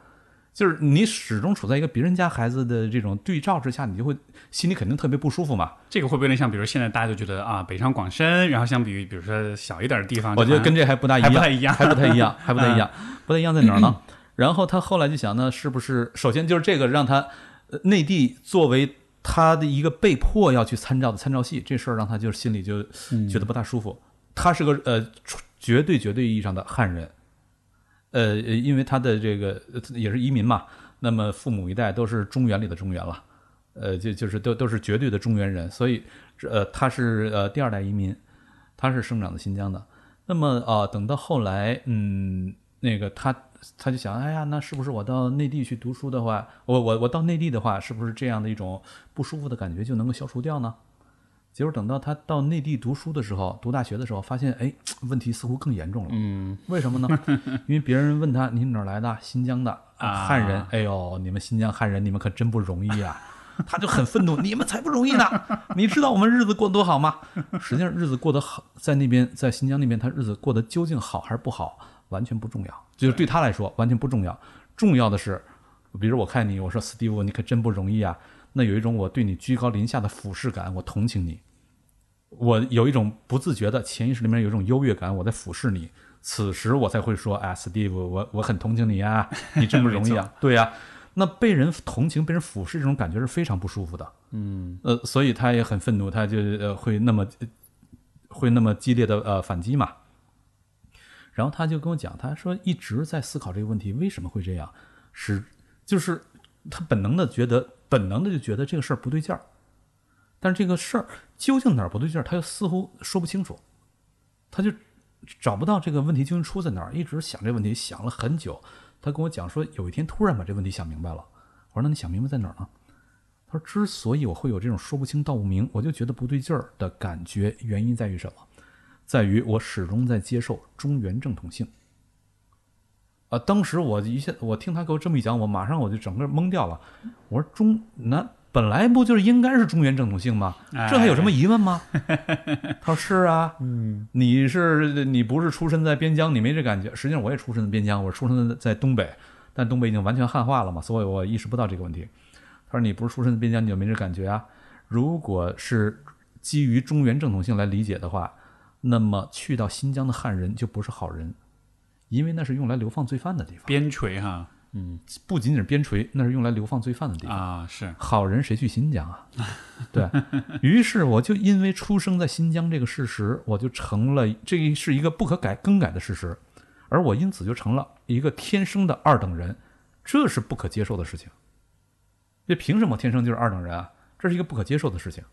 S2: 就是你始终处在一个别人家孩子的这种对照之下，你就会心里肯定特别不舒服嘛。
S1: 这个会不会像，比如现在大家就觉得啊，北上广深，然后相比于比如说小一点的地方，
S2: 我觉得跟这还不大一样，
S1: 还不太一样，
S2: 还不太一样，还不太一样，不太一样在哪儿呢？然后他后来就想呢，是不是首先就是这个让他呃内地作为他的一个被迫要去参照的参照系，这事儿让他就是心里就觉得不大舒服。他是个呃绝对绝对意义上的汉人，呃，因为他的这个也是移民嘛，那么父母一代都是中原里的中原了，呃，就就是都都是绝对的中原人，所以呃他是呃第二代移民，他是生长在新疆的。那么啊，等到后来，嗯，那个他。他就想，哎呀，那是不是我到内地去读书的话，我我我到内地的话，是不是这样的一种不舒服的感觉就能够消除掉呢？结果等到他到内地读书的时候，读大学的时候，发现，哎，问题似乎更严重了。
S1: 嗯，
S2: 为什么呢？因为别人问他，你哪儿来的？新疆的汉人。哎呦，你们新疆汉人，你们可真不容易啊！他就很愤怒，你们才不容易呢！你知道我们日子过得多好吗？实际上，日子过得好，在那边，在新疆那边，他日子过得究竟好还是不好？完全不重要，就是对他来说完全不重要。重要的是，比如我看你，我说 Steve，你可真不容易啊。那有一种我对你居高临下的俯视感，我同情你。我有一种不自觉的潜意识里面有一种优越感，我在俯视你。此时我才会说，哎，Steve，我我很同情你啊，你这么容易啊。对呀，那被人同情、被人俯视这种感觉是非常不舒服的。
S1: 嗯，
S2: 呃，所以他也很愤怒，他就呃会那么会那么激烈的呃反击嘛。然后他就跟我讲，他说一直在思考这个问题，为什么会这样？是就是他本能的觉得，本能的就觉得这个事儿不对劲儿。但是这个事儿究竟哪儿不对劲儿，他又似乎说不清楚，他就找不到这个问题究竟出在哪儿，一直想这问题，想了很久。他跟我讲说，有一天突然把这问题想明白了。我说那你想明白在哪儿呢？他说之所以我会有这种说不清道不明，我就觉得不对劲儿的感觉，原因在于什么？在于我始终在接受中原正统性，啊，当时我一下我听他给我这么一讲，我马上我就整个懵掉了。我说中那本来不就是应该是中原正统性吗？这还有什么疑问吗？他说是啊，嗯，你是你不是出生在边疆，你没这感觉。实际上我也出生在边疆，我是出生在东北，但东北已经完全汉化了嘛，所以我意识不到这个问题。他说你不是出生在边疆，你就没这感觉啊？如果是基于中原正统性来理解的话。那么去到新疆的汉人就不是好人，因为那是用来流放罪犯的地方。
S1: 边陲哈，
S2: 嗯，不仅仅是边陲，那是用来流放罪犯的地方
S1: 啊。是
S2: 好人谁去新疆啊？对于是，我就因为出生在新疆这个事实，我就成了这是一个不可改更改的事实，而我因此就成了一个天生的二等人，这是不可接受的事情。这凭什么天生就是二等人啊？这是一个不可接受的事情。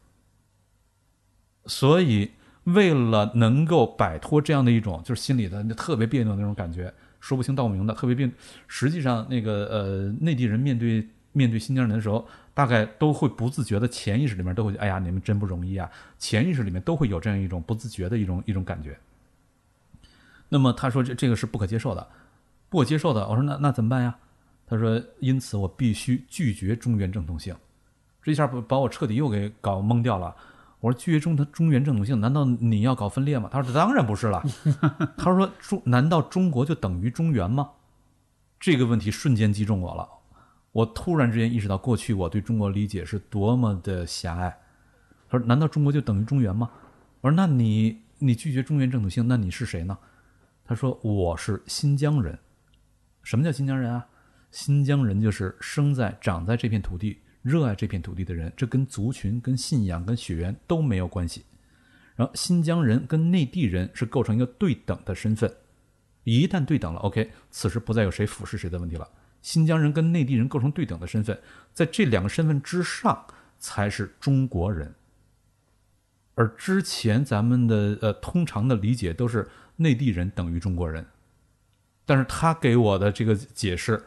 S2: 所以。为了能够摆脱这样的一种就是心里的特别别扭的那种感觉，说不清道不明的特别别，实际上那个呃内地人面对面对新疆人的时候，大概都会不自觉的潜意识里面都会，哎呀你们真不容易啊，潜意识里面都会有这样一种不自觉的一种一种感觉。那么他说这这个是不可接受的，不可接受的。我说那那怎么办呀？他说因此我必须拒绝中原正统性，这下把把我彻底又给搞懵掉了。我说拒绝中他中原正统性，难道你要搞分裂吗？他说当然不是了。他说中难道中国就等于中原吗？这个问题瞬间击中我了。我突然之间意识到，过去我对中国理解是多么的狭隘。他说难道中国就等于中原吗？我说那你你拒绝中原正统性，那你是谁呢？他说我是新疆人。什么叫新疆人啊？新疆人就是生在长在这片土地。热爱这片土地的人，这跟族群、跟信仰、跟血缘都没有关系。然后新疆人跟内地人是构成一个对等的身份，一旦对等了，OK，此时不再有谁俯视谁的问题了。新疆人跟内地人构成对等的身份，在这两个身份之上才是中国人。而之前咱们的呃通常的理解都是内地人等于中国人，但是他给我的这个解释。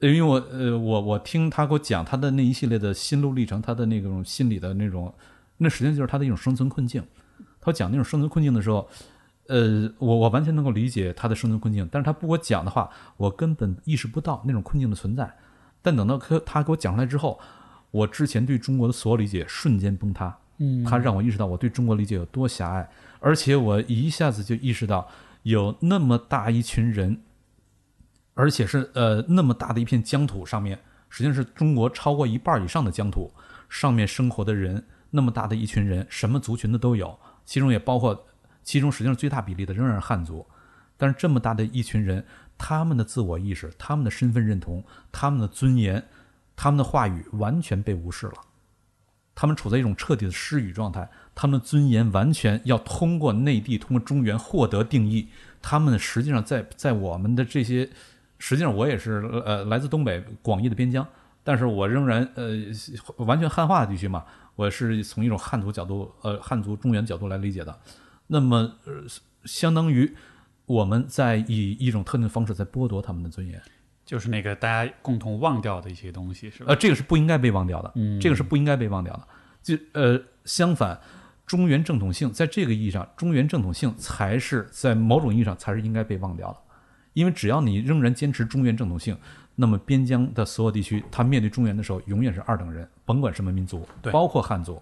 S2: 因为我呃，我我听他给我讲他的那一系列的心路历程，他的那种心理的那种，那实际上就是他的一种生存困境。他讲那种生存困境的时候，呃，我我完全能够理解他的生存困境，但是他不给我讲的话，我根本意识不到那种困境的存在。但等到他他给我讲出来之后，我之前对中国的所有理解瞬间崩塌。
S1: 嗯
S2: 它让我意识到我对中国理解有多狭隘，而且我一下子就意识到有那么大一群人，而且是呃那么大的一片疆土上面，实际上是中国超过一半以上的疆土上面生活的人，那么大的一群人，什么族群的都有，其中也包括，其中实际上最大比例的仍然是汉族，但是这么大的一群人，他们的自我意识、他们的身份认同、他们的尊严、他们的话语完全被无视了。他们处在一种彻底的失语状态，他们的尊严完全要通过内地、通过中原获得定义。他们实际上在在我们的这些，实际上我也是呃来自东北广义的边疆，但是我仍然呃完全汉化的地区嘛，我是从一种汉族角度呃汉族中原角度来理解的。那么呃相当于我们在以一种特定的方式在剥夺他们的尊严。
S1: 就是那个大家共同忘掉的一些东西，是吧？
S2: 呃，这个是不应该被忘掉的，
S1: 嗯
S2: 这个是不应该被忘掉的。就呃，相反，中原正统性在这个意义上，中原正统性才是在某种意义上才是应该被忘掉的，因为只要你仍然坚持中原正统性，那么边疆的所有地区，他面对中原的时候，永远是二等人，甭管什么民族，
S1: 对
S2: 包括汉族。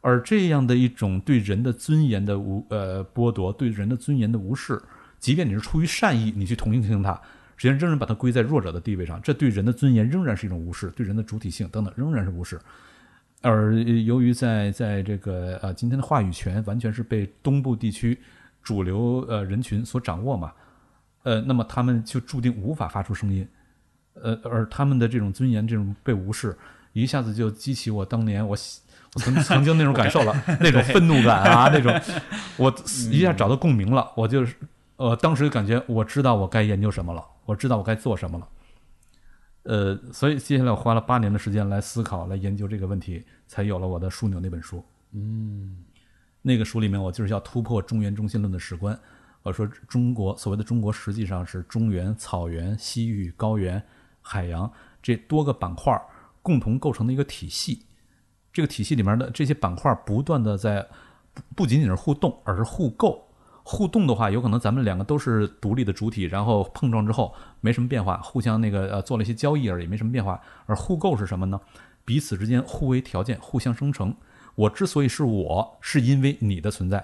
S2: 而这样的一种对人的尊严的无呃剥夺，对人的尊严的无视，即便你是出于善意，你去同情他，实际上仍然把它归在弱者的地位上，这对人的尊严仍然是一种无视，对人的主体性等等仍然是无视。而由于在在这个呃今天的话语权完全是被东部地区主流呃人群所掌握嘛，呃，那么他们就注定无法发出声音，呃，而他们的这种尊严这种被无视，一下子就激起我当年我曾曾经那种感受了，那种愤怒感啊，那种 我一下找到共鸣了，我就是呃当时就感觉我知道我该研究什么了，我知道我该做什么了。呃，所以接下来我花了八年的时间来思考、来研究这个问题，才有了我的枢纽那本书。嗯，那个书里面我就是要突破中原中心论的史观。我说中国所谓的中国实际上是中原、草原、西域、高原、海洋这多个板块共同构成的一个体系。这个体系里面的这些板块不断的在不仅仅是互动，而是互构。互动的话，有可能咱们两个都是独立的主体，然后碰撞之后没什么变化，互相那个呃做了一些交易而已，没什么变化。而互构是什么呢？彼此之间互为条件，互相生成。我之所以是我，是因为你的存在；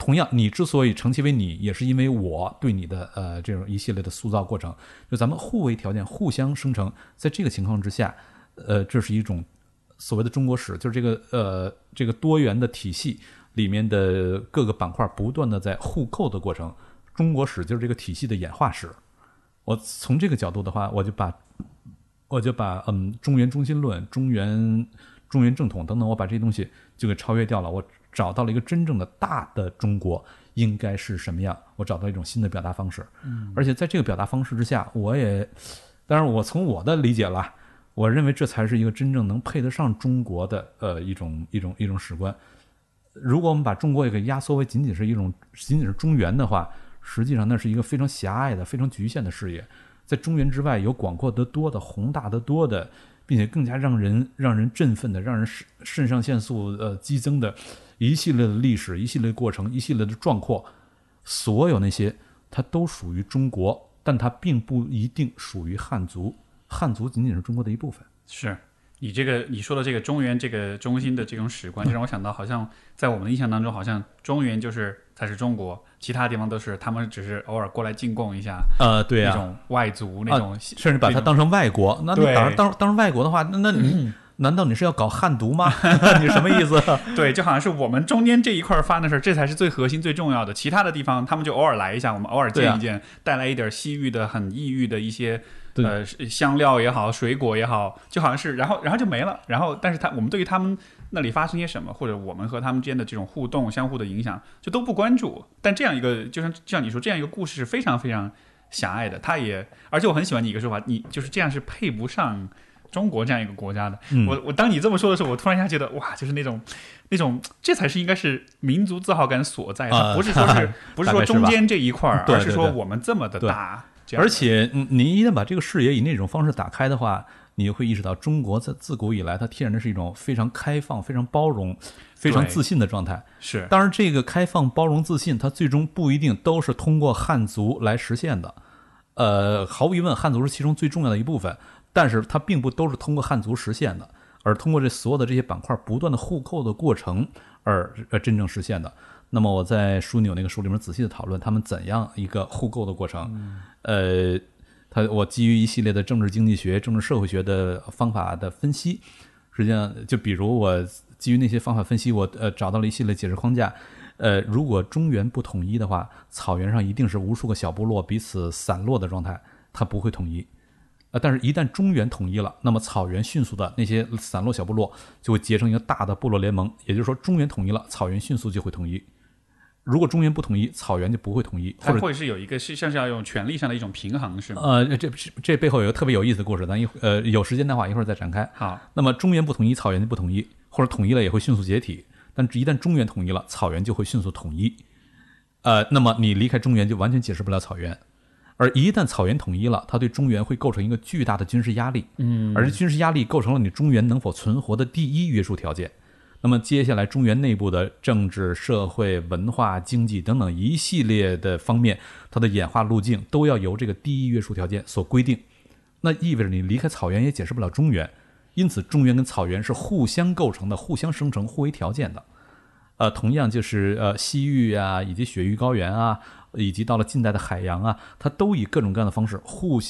S2: 同样，你之所以成其为你，也是因为我对你的呃这种一系列的塑造过程。就咱们互为条件，互相生成。在这个情况之下，呃，这是一种所谓的中国史，就是这个呃这个多元的体系。里面的各个板块不断的在互扣的过程，中国史就是这个体系的演化史。我从这个角度的话，我就把我就把嗯中原中心论、中原中原正统等等，我把这些东西就给超越掉了。我找到了一个真正的大的中国应该是什么样，我找到一种新的表达方式。嗯，而且在这个表达方式之下，我也当然我从我的理解了，我认为这才是一个真正能配得上中国的呃一种一种一种史观。如果我们把中国也给压缩为仅仅是一种仅仅是中原的话，实际上那是一个非常狭隘的、非常局限的视野。在中原之外，有广阔得多的、宏大得多的，并且更加让人让人振奋的、让人肾肾上腺素呃激增的一系列的历史、一系列过程、一系列的壮阔，所有那些它都属于中国，但它并不一定属于汉族。汉族仅仅是中国的一部分。
S1: 是你这个你说的这个中原这个中心的这种史观，就让我想到，好像在我们的印象当中，好像中原就是才是中国，其他地方都是他们只是偶尔过来进贡一下，
S2: 呃，对啊，
S1: 那种外族那种，
S2: 甚至把它当成外国。那你
S1: 把
S2: 它当当成外国的话，那那你难道你是要搞汉毒吗？你什么意思？
S1: 对，就好像是我们中间这一块儿发生的事儿，这才是最核心、最重要的。其他的地方，他们就偶尔来一下，我们偶尔见一见，带来一点西域的很异域的一些
S2: 对
S1: 呃香料也好，水果也好，就好像是，然后然后就没了。然后，但是他我们对于他们那里发生些什么，或者我们和他们之间的这种互动、相互的影响，就都不关注。但这样一个，就像就像你说，这样一个故事是非常非常狭隘的。他也，而且我很喜欢你一个说法，你就是这样是配不上。中国这样一个国家的，
S2: 嗯
S1: 我我当你这么说的时候，我突然一下觉得哇，就是那种那种，这才是应该是民族自豪感所在，它
S2: 啊
S1: 不是说是不是说中间这一块儿，而是说我们这么的
S2: 对
S1: 大，
S2: 而且，嗯你一旦把这个视野以那种方式打开的话，你会意识到，中国在自古以来，它天然的是一种非常开放、非常包容、非常自信的状态。
S1: 是
S2: 当然，这个开放、包容、自信，它最终不一定都是通过汉族来实现的。呃，毫无疑问，汉族是其中最重要的一部分，但是它并不都是通过汉族实现的。而通过这所有的这些板块不断的互扣的过程而呃真正实现的。那么我在枢纽那个书里面仔细的讨论他们怎样一个互购的过程，呃，他我基于一系列的政治经济学、政治社会学的方法的分析，实际上就比如我基于那些方法分析，我呃找到了一系列解释框架。呃，如果中原不统一的话，草原上一定是无数个小部落彼此散落的状态，它不会统一。呃，但是，一旦中原统一了，那么草原迅速的那些散落小部落就会结成一个大的部落联盟。也就是说，中原统一了，草原迅速就会统一。如果中原不统一，草原就不会统一，
S1: 它会是有一个是像是要用权力上的一种平衡，是吗？
S2: 呃，这这背后有个特别有意思的故事，咱一呃有时间的话一会儿再展开。
S1: 好，
S2: 那么中原不统一，草原就不统一，或者统一了也会迅速解体。但一旦中原统一了，草原就会迅速统一，呃，那么你离开中原就完全解释不了草原，而一旦草原统一了，它对中原会构成一个巨大的军事压力，
S1: 嗯，
S2: 而军事压力构成了你中原能否存活的第一约束条件。那么接下来中原内部的政治、社会、文化、经济等等一系列的方面，它的演化路径都要由这个第一约束条件所规定。那意味着你离开草原也解释不了中原。因此，中原跟草原是互相构成的、互相生成、互为条件的。呃，同样就是呃西域啊，以及雪域高原啊，以及到了近代的海洋啊，它都以各种各样的方式互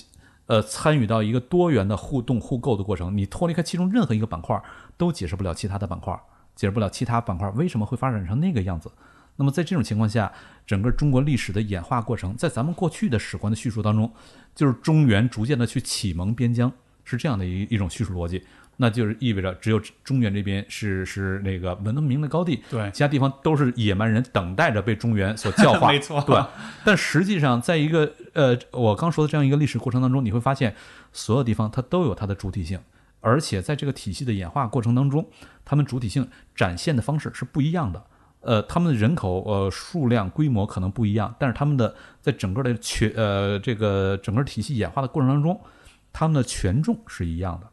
S2: 呃参与到一个多元的互动互构的过程。你脱离开其中任何一个板块，都解释不了其他的板块，解释不了其他板块为什么会发展成那个样子。那么在这种情况下，整个中国历史的演化过程，在咱们过去的史观的叙述当中，就是中原逐渐的去启蒙边疆。是这样的一一种叙述逻辑，那就是意味着只有中原这边是是那个文明的高地，
S1: 对，
S2: 其他地方都是野蛮人等待着被中原所教化，
S1: 没错，
S2: 对。但实际上，在一个呃我刚说的这样一个历史过程当中，你会发现所有地方它都有它的主体性，而且在这个体系的演化过程当中，它们主体性展现的方式是不一样的。呃，他们的人口呃数量规模可能不一样，但是他们的在整个的全呃这个整个体系演化的过程当中。他们的权重是一样的，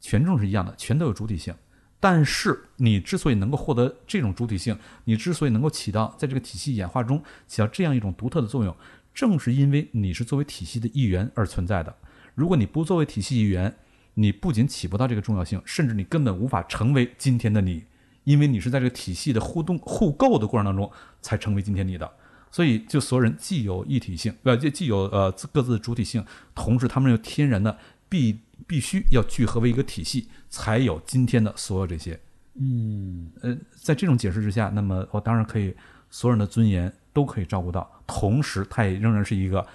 S2: 权重是一样的，全都有主体性。但是你之所以能够获得这种主体性，你之所以能够起到在这个体系演化中起到这样一种独特的作用，正是因为你是作为体系的一员而存在的。如果你不作为体系一员，你不仅起不到这个重要性，甚至你根本无法成为今天的你，因为你是在这个体系的互动互构的过程当中才成为今天你的。所以，就所有人既有一体性，呃，既既有呃各自的主体性，同时他们又天然的必必须要聚合为一个体系，才有今天的所有这些。
S1: 嗯，
S2: 呃，在这种解释之下，那么我当然可以，所有人的尊严都可以照顾到，同时它也仍然是一个，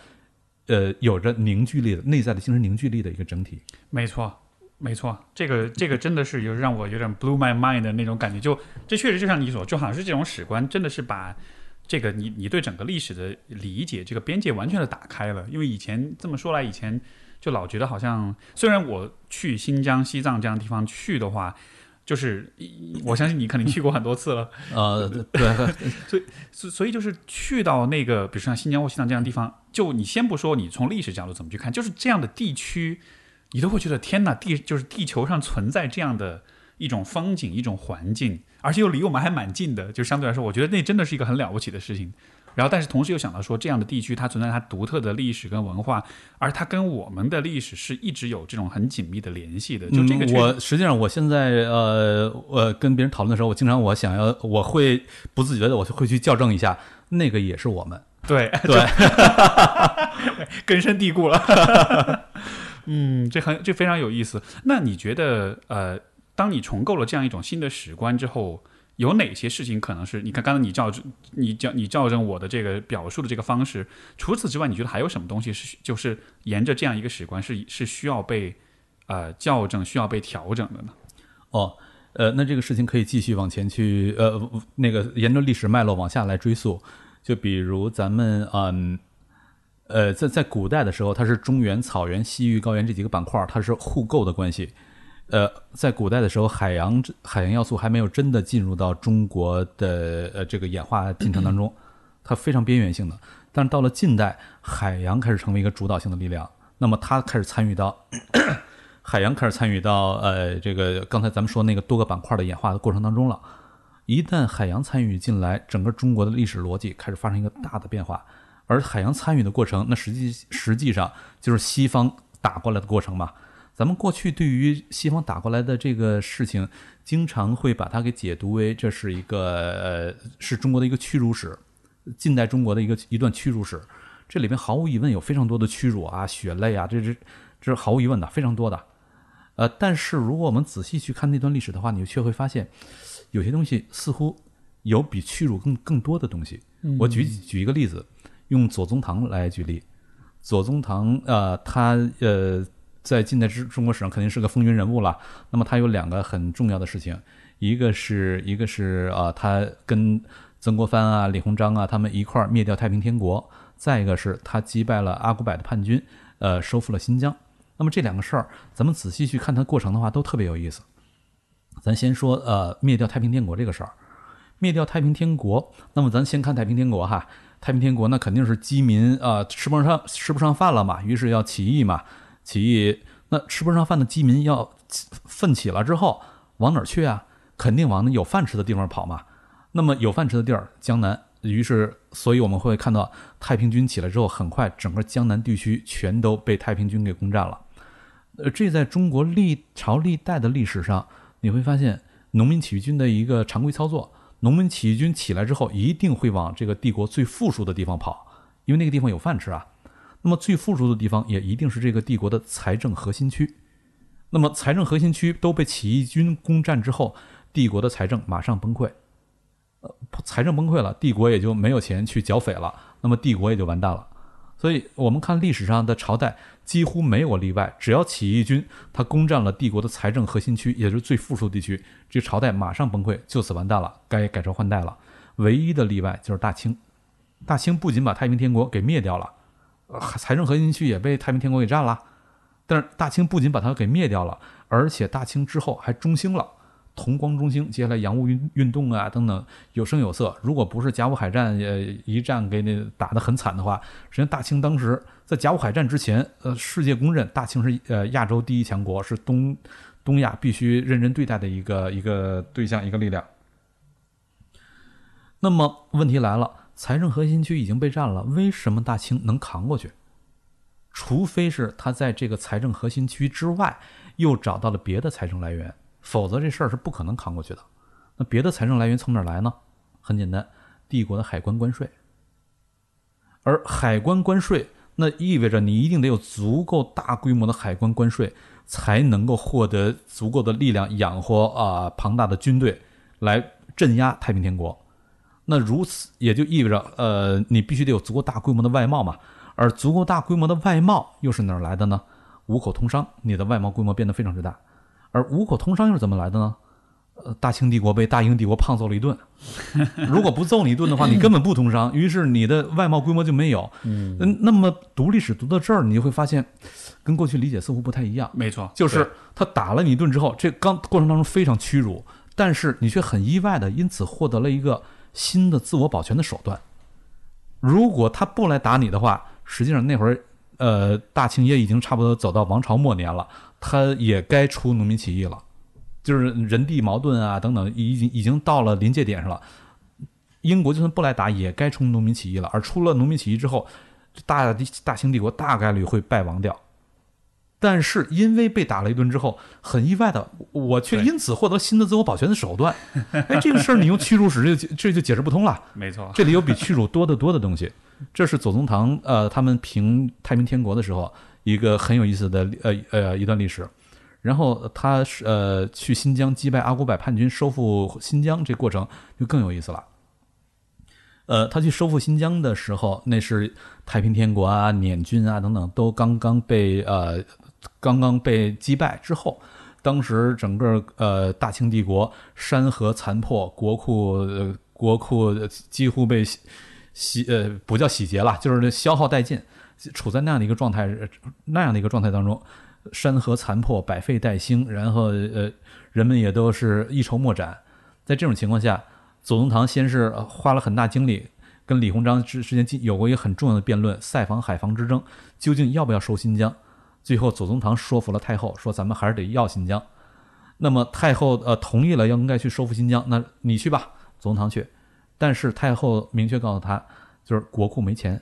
S2: 呃，有着凝聚力的内在的精神凝聚力的一个整体。
S1: 没错，没错，这个这个真的是有让我有点 blew my mind 的那种感觉。就这确实就像你所，就好像是这种史观，真的是把。这个你你对整个历史的理解，这个边界完全的打开了。因为以前这么说来，以前就老觉得好像，虽然我去新疆、西藏这样的地方去的话，就是我相信你肯定去过很多次了。
S2: 呃，对，
S1: 所以所所以就是去到那个，比如像新疆或西藏这样的地方，就你先不说你从历史角度怎么去看，就是这样的地区，你都会觉得天哪，地就是地球上存在这样的。一种风景，一种环境，而且又离我们还蛮近的，就相对来说，我觉得那真的是一个很了不起的事情。然后，但是同时又想到说，这样的地区它存在它独特的历史跟文化，而它跟我们的历史是一直有这种很紧密的联系的。就这个，
S2: 我实际上我现在呃，我跟别人讨论的时候，我经常我想要，我会不自觉的，我就会去校正一下，那个也是我们，
S1: 对
S2: 对，
S1: 根深蒂固了。嗯，这很这非常有意思。那你觉得呃？当你重构了这样一种新的史观之后，有哪些事情可能是你看刚才你校正你校你校正我的这个表述的这个方式？除此之外，你觉得还有什么东西是就是沿着这样一个史观是是需要被呃校正、需要被调整的呢？
S2: 哦，呃，那这个事情可以继续往前去呃那个沿着历史脉络往下来追溯。就比如咱们嗯呃在在古代的时候，它是中原、草原、西域高原这几个板块，它是互构的关系。呃，在古代的时候，海洋海洋要素还没有真的进入到中国的呃这个演化进程当中，它非常边缘性的。但是到了近代，海洋开始成为一个主导性的力量，那么它开始参与到 海洋开始参与到呃这个刚才咱们说那个多个板块的演化的过程当中了。一旦海洋参与进来，整个中国的历史逻辑开始发生一个大的变化。而海洋参与的过程，那实际实际上就是西方打过来的过程嘛。咱们过去对于西方打过来的这个事情，经常会把它给解读为这是一个呃是中国的一个屈辱史，近代中国的一个一段屈辱史。这里面毫无疑问有非常多的屈辱啊、血泪啊，这是这是毫无疑问的，非常多的。呃，但是如果我们仔细去看那段历史的话，你却会发现，有些东西似乎有比屈辱更更多的东西。我举举一个例子，用左宗棠来举例。左宗棠，呃，他呃，在近代之中国史上肯定是个风云人物了。那么他有两个很重要的事情，一个是一个是啊，他跟曾国藩啊、李鸿章啊他们一块儿灭掉太平天国。再一个是他击败了阿古柏的叛军，呃，收复了新疆。那么这两个事儿，咱们仔细去看它过程的话，都特别有意思。咱先说，呃，灭掉太平天国这个事儿。灭掉太平天国，那么咱先看太平天国哈。太平天国那肯定是饥民啊，吃不上吃不上饭了嘛，于是要起义嘛。起义，那吃不上饭的饥民要奋起了之后，往哪儿去啊？肯定往那有饭吃的地方跑嘛。那么有饭吃的地儿，江南。于是，所以我们会看到太平军起来之后，很快整个江南地区全都被太平军给攻占了。呃，这在中国历朝历代的历史上，你会发现农民起义军的一个常规操作：农民起义军起来之后，一定会往这个帝国最富庶的地方跑，因为那个地方有饭吃啊。那么最富庶的地方也一定是这个帝国的财政核心区。那么财政核心区都被起义军攻占之后，帝国的财政马上崩溃。呃，财政崩溃了，帝国也就没有钱去剿匪了，那么帝国也就完蛋了。所以，我们看历史上的朝代几乎没有例外，只要起义军他攻占了帝国的财政核心区，也就是最富庶地区，这朝代马上崩溃，就此完蛋了，该改朝换代了。唯一的例外就是大清，大清不仅把太平天国给灭掉了，财政核心区也被太平天国给占了，但是大清不仅把它给灭掉了，而且大清之后还中兴了。同光中兴，接下来洋务运运动啊等等有声有色。如果不是甲午海战呃一战给那打得很惨的话，实际上大清当时在甲午海战之前，呃，世界公认大清是呃亚洲第一强国，是东东亚必须认真对待的一个一个对象一个力量。那么问题来了，财政核心区已经被占了，为什么大清能扛过去？除非是他在这个财政核心区之外又找到了别的财政来源。否则这事儿是不可能扛过去的。那别的财政来源从哪儿来呢？很简单，帝国的海关关税。而海关关税，那意味着你一定得有足够大规模的海关关税，才能够获得足够的力量养活啊庞大的军队来镇压太平天国。那如此也就意味着，呃，你必须得有足够大规模的外贸嘛。而足够大规模的外贸又是哪儿来的呢？五口通商，你的外贸规模变得非常之大。而五口通商又是怎么来的呢？呃，大清帝国被大英帝国胖揍了一顿，如果不揍你一顿的话，你根本不通商，于是你的外贸规模就没有。嗯，那么读历史读到这儿，你就会发现，跟过去理解似乎不太一样。
S1: 没错，
S2: 就是他打了你一顿之后，这刚过程当中非常屈辱，但是你却很意外的因此获得了一个新的自我保全的手段。如果他不来打你的话，实际上那会儿，呃，大清也已经差不多走到王朝末年了。他也该出农民起义了，就是人地矛盾啊等等，已经已经到了临界点上了。英国就算不来打，也该出农民起义了。而出了农民起义之后，大大清帝国大概率会败亡掉。但是因为被打了一顿之后，很意外的，我却因此获得新的自我保全的手段。哎，这个事儿你用屈辱史这 这就解释不通了。
S1: 没错，
S2: 这里有比屈辱多得多的东西。这是左宗棠呃他们平太平天国的时候。一个很有意思的呃呃一段历史，然后他是呃去新疆击败阿古柏叛军，收复新疆，这过程就更有意思了。呃，他去收复新疆的时候，那是太平天国啊、捻军啊等等都刚刚被呃刚刚被击败之后，当时整个呃大清帝国山河残破，国库国库几乎被洗呃不叫洗劫了，就是消耗殆尽。处在那样的一个状态，那样的一个状态当中，山河残破，百废待兴，然后呃，人们也都是一筹莫展。在这种情况下，左宗棠先是花了很大精力，跟李鸿章之之间有过一个很重要的辩论，塞防海防之争，究竟要不要收新疆？最后，左宗棠说服了太后，说咱们还是得要新疆。那么太后呃同意了，要应该去收复新疆，那你去吧，左宗棠去。但是太后明确告诉他，就是国库没钱。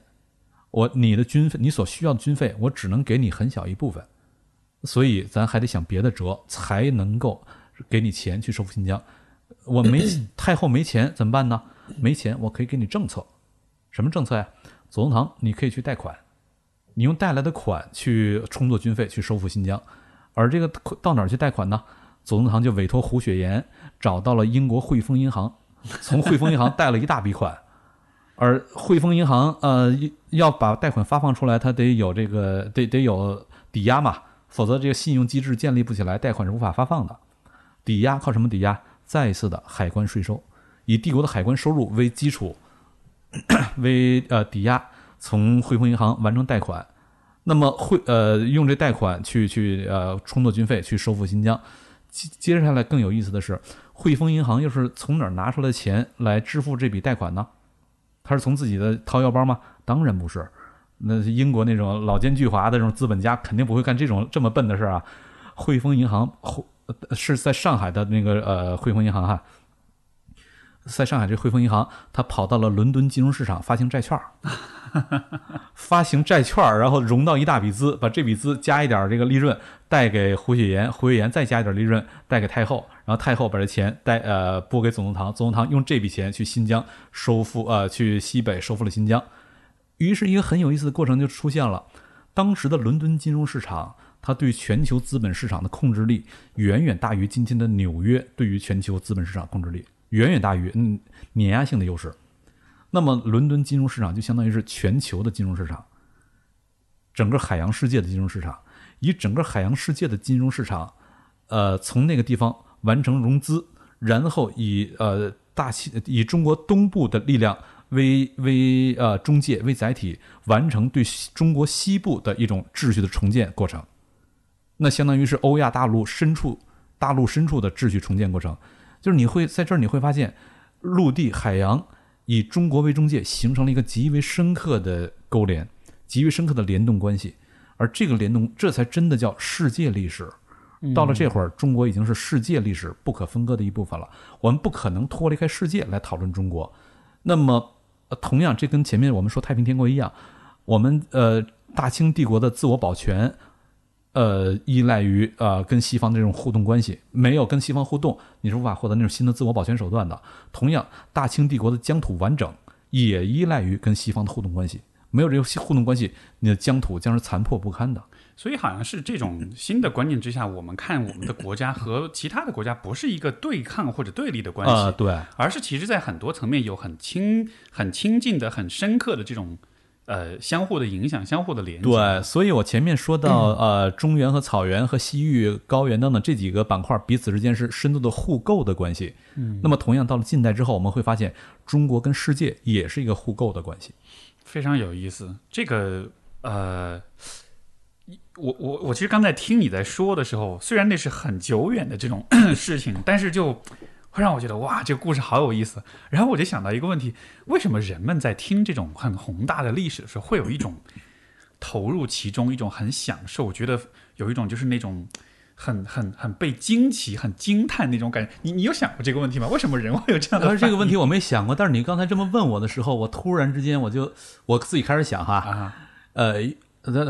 S2: 我你的军费，你所需要的军费，我只能给你很小一部分。所以咱还得想别的辙，才能够给你钱去收复新疆。我没 太后没钱怎么办呢？没钱，我可以给你政策，什么政策呀？左宗棠，你可以去贷款，你用贷来的款去充作军费，去收复新疆。而这个到哪儿去贷款呢？左宗棠就委托胡雪岩找到了英国汇丰银行，从汇丰银行贷了一大笔款。而汇丰银行呃要把贷款发放出来，它得有这个得得有抵押嘛，否则这个信用机制建立不起来，贷款是无法发放的。抵押靠什么抵押？再一次的海关税收，以帝国的海关收入为基础，为呃抵押，从汇丰银行完成贷款，那么汇呃用这贷款去去呃充作军费，去收复新疆。接接下来更有意思的是，汇丰银行又是从哪儿拿出来钱来支付这笔贷款呢？他是从自己的掏腰包吗？当然不是，那英国那种老奸巨猾的这种资本家肯定不会干这种这么笨的事儿啊。汇丰银行汇。是在上海的那个呃汇丰银行哈，在上海这汇丰银行，他跑到了伦敦金融市场发行债券 发行债券然后融到一大笔资，把这笔资加一点这个利润贷给胡雪岩，胡雪岩再加一点利润贷给太后，然后太后把这钱贷呃拨给左宗棠，左宗棠用这笔钱去新疆收复呃去西北收复了新疆，于是一个很有意思的过程就出现了，当时的伦敦金融市场。它对全球资本市场的控制力远远大于今天的纽约对于全球资本市场控制力，远远大于嗯碾压性的优势。那么，伦敦金融市场就相当于是全球的金融市场，整个海洋世界的金融市场，以整个海洋世界的金融市场，呃，从那个地方完成融资，然后以呃大气以中国东部的力量为为呃中介为载体，完成对中国西部的一种秩序的重建过程。那相当于是欧亚大陆深处、大陆深处的秩序重建过程，就是你会在这儿你会发现，陆地、海洋以中国为中介，形成了一个极为深刻的勾连，极为深刻的联动关系。而这个联动，这才真的叫世界历史。到了这会儿，中国已经是世界历史不可分割的一部分了。我们不可能脱离开世界来讨论中国。那么，同样，这跟前面我们说太平天国一样，我们呃大清帝国的自我保全。呃，依赖于呃跟西方的这种互动关系，没有跟西方互动，你是无法获得那种新的自我保全手段的。同样，大清帝国的疆土完整也依赖于跟西方的互动关系，没有这个互动关系，你的疆土将是残破不堪的。
S1: 所以，好像是这种新的观念之下，我们看我们的国家和其他的国家不是一个对抗或者对立的关系，
S2: 对，
S1: 而是其实在很多层面有很亲、很亲近的、很深刻的这种。呃，相互的影响，相互的连接。
S2: 对，所以我前面说到，呃，中原和草原和西域、高原等等这几个板块彼此之间是深度的互构的关系。
S1: 嗯，
S2: 那么同样到了近代之后，我们会发现中国跟世界也是一个互构的关系，
S1: 非常有意思。这个，呃，我我我其实刚才听你在说的时候，虽然那是很久远的这种 事情，但是就。会让我觉得哇，这个故事好有意思。然后我就想到一个问题：为什么人们在听这种很宏大的历史的时候，会有一种投入其中、一种很享受，我觉得有一种就是那种很很很被惊奇、很惊叹那种感觉？你你有想过这个问题吗？为什么人会有这样的？
S2: 这个问题我没想过。但是你刚才这么问我的时候，我突然之间我就我自己开始想哈，呃，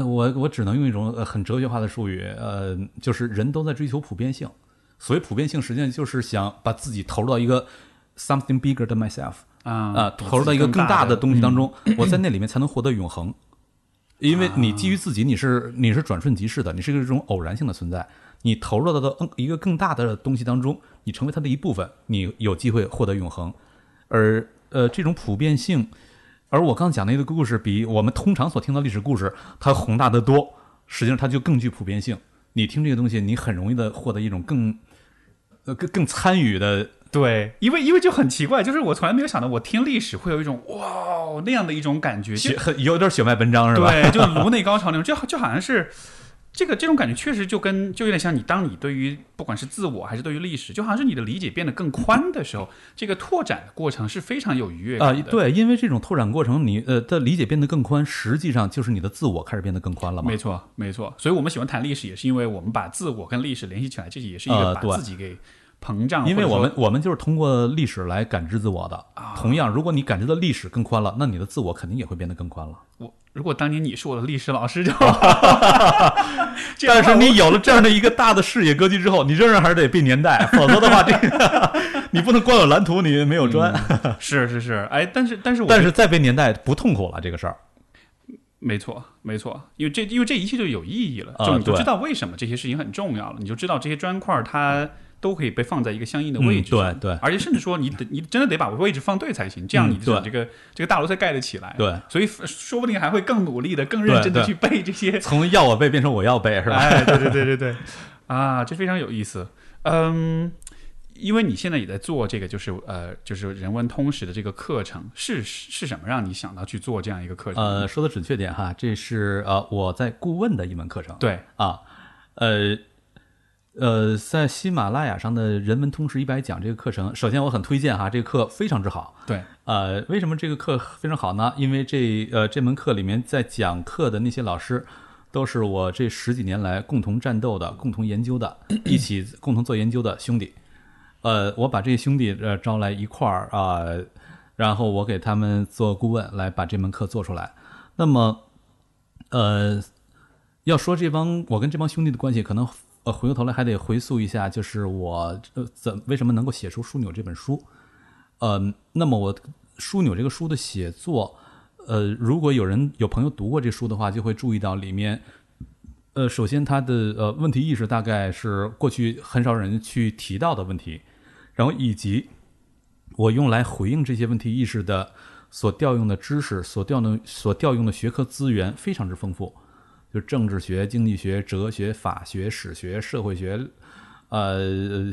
S2: 我我只能用一种很哲学化的术语，呃，就是人都在追求普遍性。所谓普遍性，实际上就是想把自己投入到一个 something bigger than myself
S1: 啊
S2: 啊，投入到一个更大的东西当中，我在那里面才能获得永恒。因为你基于自己，你是你是转瞬即逝的，你是一个这种偶然性的存在。你投入到的一个更大的东西当中，你成为它的一部分，你有机会获得永恒。而呃，这种普遍性，而我刚讲的一个故事，比我们通常所听到历史故事它宏大的多，实际上它就更具普遍性。你听这个东西，你很容易的获得一种更。呃，更更参与的
S1: 对，因为因为就很奇怪，就是我从来没有想到，我听历史会有一种哇那样的一种感觉，
S2: 血很有点血脉奔张是吧？
S1: 对，就颅内高潮那种，就就好像是这个这种感觉，确实就跟就有点像你，当你对于不管是自我还是对于历史，就好像是你的理解变得更宽的时候，这个拓展的过程是非常有愉悦
S2: 啊。对，因为这种拓展过程，你呃的理解变得更宽，实际上就是你的自我开始变得更宽了嘛。
S1: 没错，没错。所以我们喜欢谈历史，也是因为我们把自我跟历史联系起来，这也是一个把自己给。膨胀，
S2: 因为我们我们就是通过历史来感知自我的。同样，如果你感知的历史更宽了，那你的自我肯定也会变得更宽了。
S1: 我如果当年你是我的历史老师就，
S2: 但是你有了这样的一个大的视野格局之后，你仍然还是得背年代，否则的话，这个你不能光有蓝图，你没有砖。
S1: 我是是是，哎，但是但是我
S2: 但是再背年代不痛苦了，这个事儿。
S1: 没错，没错，因为这因为这一切就有意义了，就你就知道为什么这些事情很重要了，你就知道这些砖块它都可以被放在一个相应的位置上、
S2: 嗯对对
S1: 而且甚至说你得你真的得把位置放对才行，这样
S2: 嗯
S1: 你的
S2: 对
S1: 这个、这个大楼才盖得起来。
S2: 对，
S1: 所以说不定还会更努力的、更认真的去背这些。
S2: 从要我背变成我要背，是吧？
S1: 哎，对对对对对，啊，这非常有意思。嗯，因为你现在也在做这个，就是呃，就是人文通识的这个课程，是是什么让你想到去做这样一个课程？
S2: 呃，说的准确点哈，这是呃我在顾问的一门课程。
S1: 对，
S2: 啊，呃呃，在喜马拉雅上的人文通识一百讲这个课程，首先我很推荐哈，这个课非常之好。
S1: 对，
S2: 呃，为什么这个课非常好呢？因为这呃这门课里面在讲课的那些老师，都是我这十几年来共同战斗的、共同研究的、一起共同做研究的兄弟。呃，我把这些兄弟呃招来一块儿啊、然后我给他们做顾问，来把这门课做出来。那么，呃，要说这帮我跟这帮兄弟的关系，可能呃回过头来还得回溯一下，就是我呃怎为什么能够写出《枢纽》这本书。呃，那么我《枢纽》这个书的写作，呃，如果有人有朋友读过这书的话，就会注意到里面，呃，首先它的呃问题意识大概是过去很少人去提到的问题，然后以及我用来回应这些问题意识的所调用的知识、所调用所调用的学科资源非常之丰富，政治学、经济学、哲学、法学、史学、社会学，呃，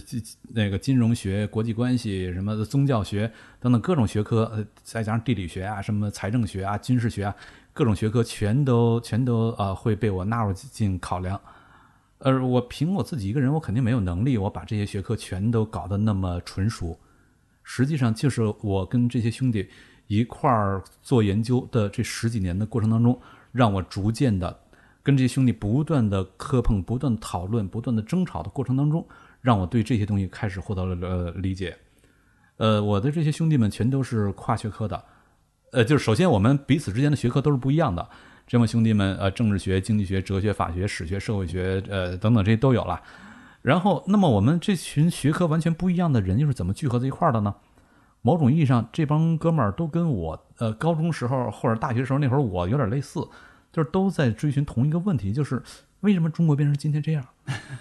S2: 那个金融学、国际关系什么宗教学等等各种学科，呃，再加上地理学啊、什么财政学啊、军事学啊，各种学科全都全都啊、会被我纳入进考量。而我凭我自己一个人，我肯定没有能力，我把这些学科全都搞得那么纯熟。实际上，就是我跟这些兄弟一块儿做研究的这十几年的过程当中，让我逐渐的跟这些兄弟不断的磕碰、不断讨论、不断的争吵的过程当中，让我对这些东西开始获得了呃理解。呃，我的这些兄弟们全都是跨学科的，呃，就是首先我们彼此之间的学科都是不一样的。这帮兄弟们，呃，政治学、经济学、哲学、法学、史学、社会学，呃，等等这些都有了。然后，那么我们这群学科完全不一样的人又是怎么聚合在一块儿的呢？某种意义上，这帮哥们儿都跟我，呃，高中时候或者大学时候那会儿我有点类似，就是都在追寻同一个问题，就是为什么中国变成今天这样，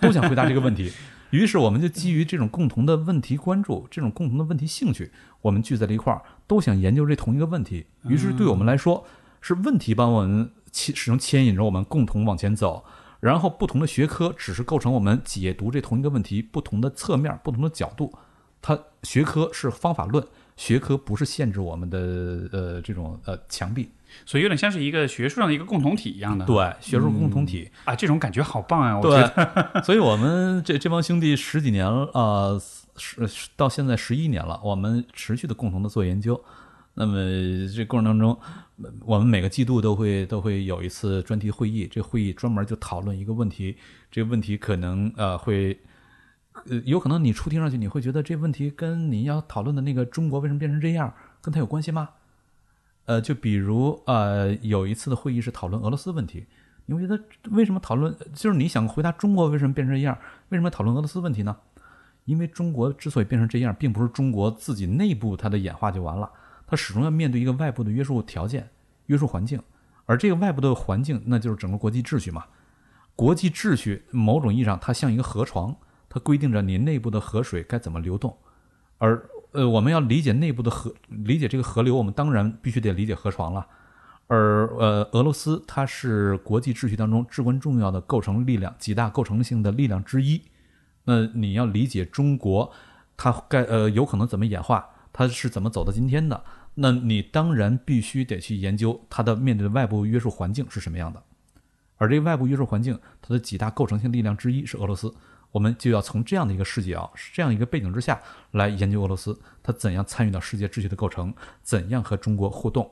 S2: 都想回答这个问题。于是，我们就基于这种共同的问题关注，这种共同的问题兴趣，我们聚在了一块儿，都想研究这同一个问题。于是，对我们来说，是问题帮我们牵始终牵引着我们共同往前走。然后，不同的学科只是构成我们解读这同一个问题不同的侧面、不同的角度。它学科是方法论，学科不是限制我们的呃这种呃墙壁。
S1: 所以有点像是一个学术上的一个共同体一样的。
S2: 对，学术共同体。
S1: 啊，这种感觉好棒啊！我觉得
S2: 对，所以我们这这帮兄弟十几年了，呃，十十到现在十一年了，我们持续的共同的做研究。那么这过程当中，我们每个季度都会都会有一次专题会议，这会议专门就讨论一个问题，这个问题可能呃会。呃，有可能你初听上去你会觉得这问题跟你要讨论的那个中国为什么变成这样，跟它有关系吗？呃，就比如呃，有一次的会议是讨论俄罗斯问题，你会觉得为什么讨论？就是你想回答中国为什么变成这样，为什么讨论俄罗斯问题呢？因为中国之所以变成这样，并不是中国自己内部它的演化就完了，它始终要面对一个外部的约束条件、约束环境，而这个外部的环境，那就是整个国际秩序嘛。国际秩序某种意义上，它像一个河床，它规定着你内部的河水该怎么流动，而呃，我们要理解内部的河，理解这个河流，我们当然必须得理解河床了。而呃，俄罗斯它是国际秩序当中至关重要的构成力量、几大构成性的力量之一。那你要理解中国，它该呃有可能怎么演化，它是怎么走到今天的？那你当然必须得去研究它的面对的外部约束环境是什么样的。而这个外部约束环境，它的几大构成性力量之一是俄罗斯。我们就要从这样的一个视角、这样一个背景之下来研究俄罗斯，它怎样参与到世界秩序的构成，怎样和中国互动。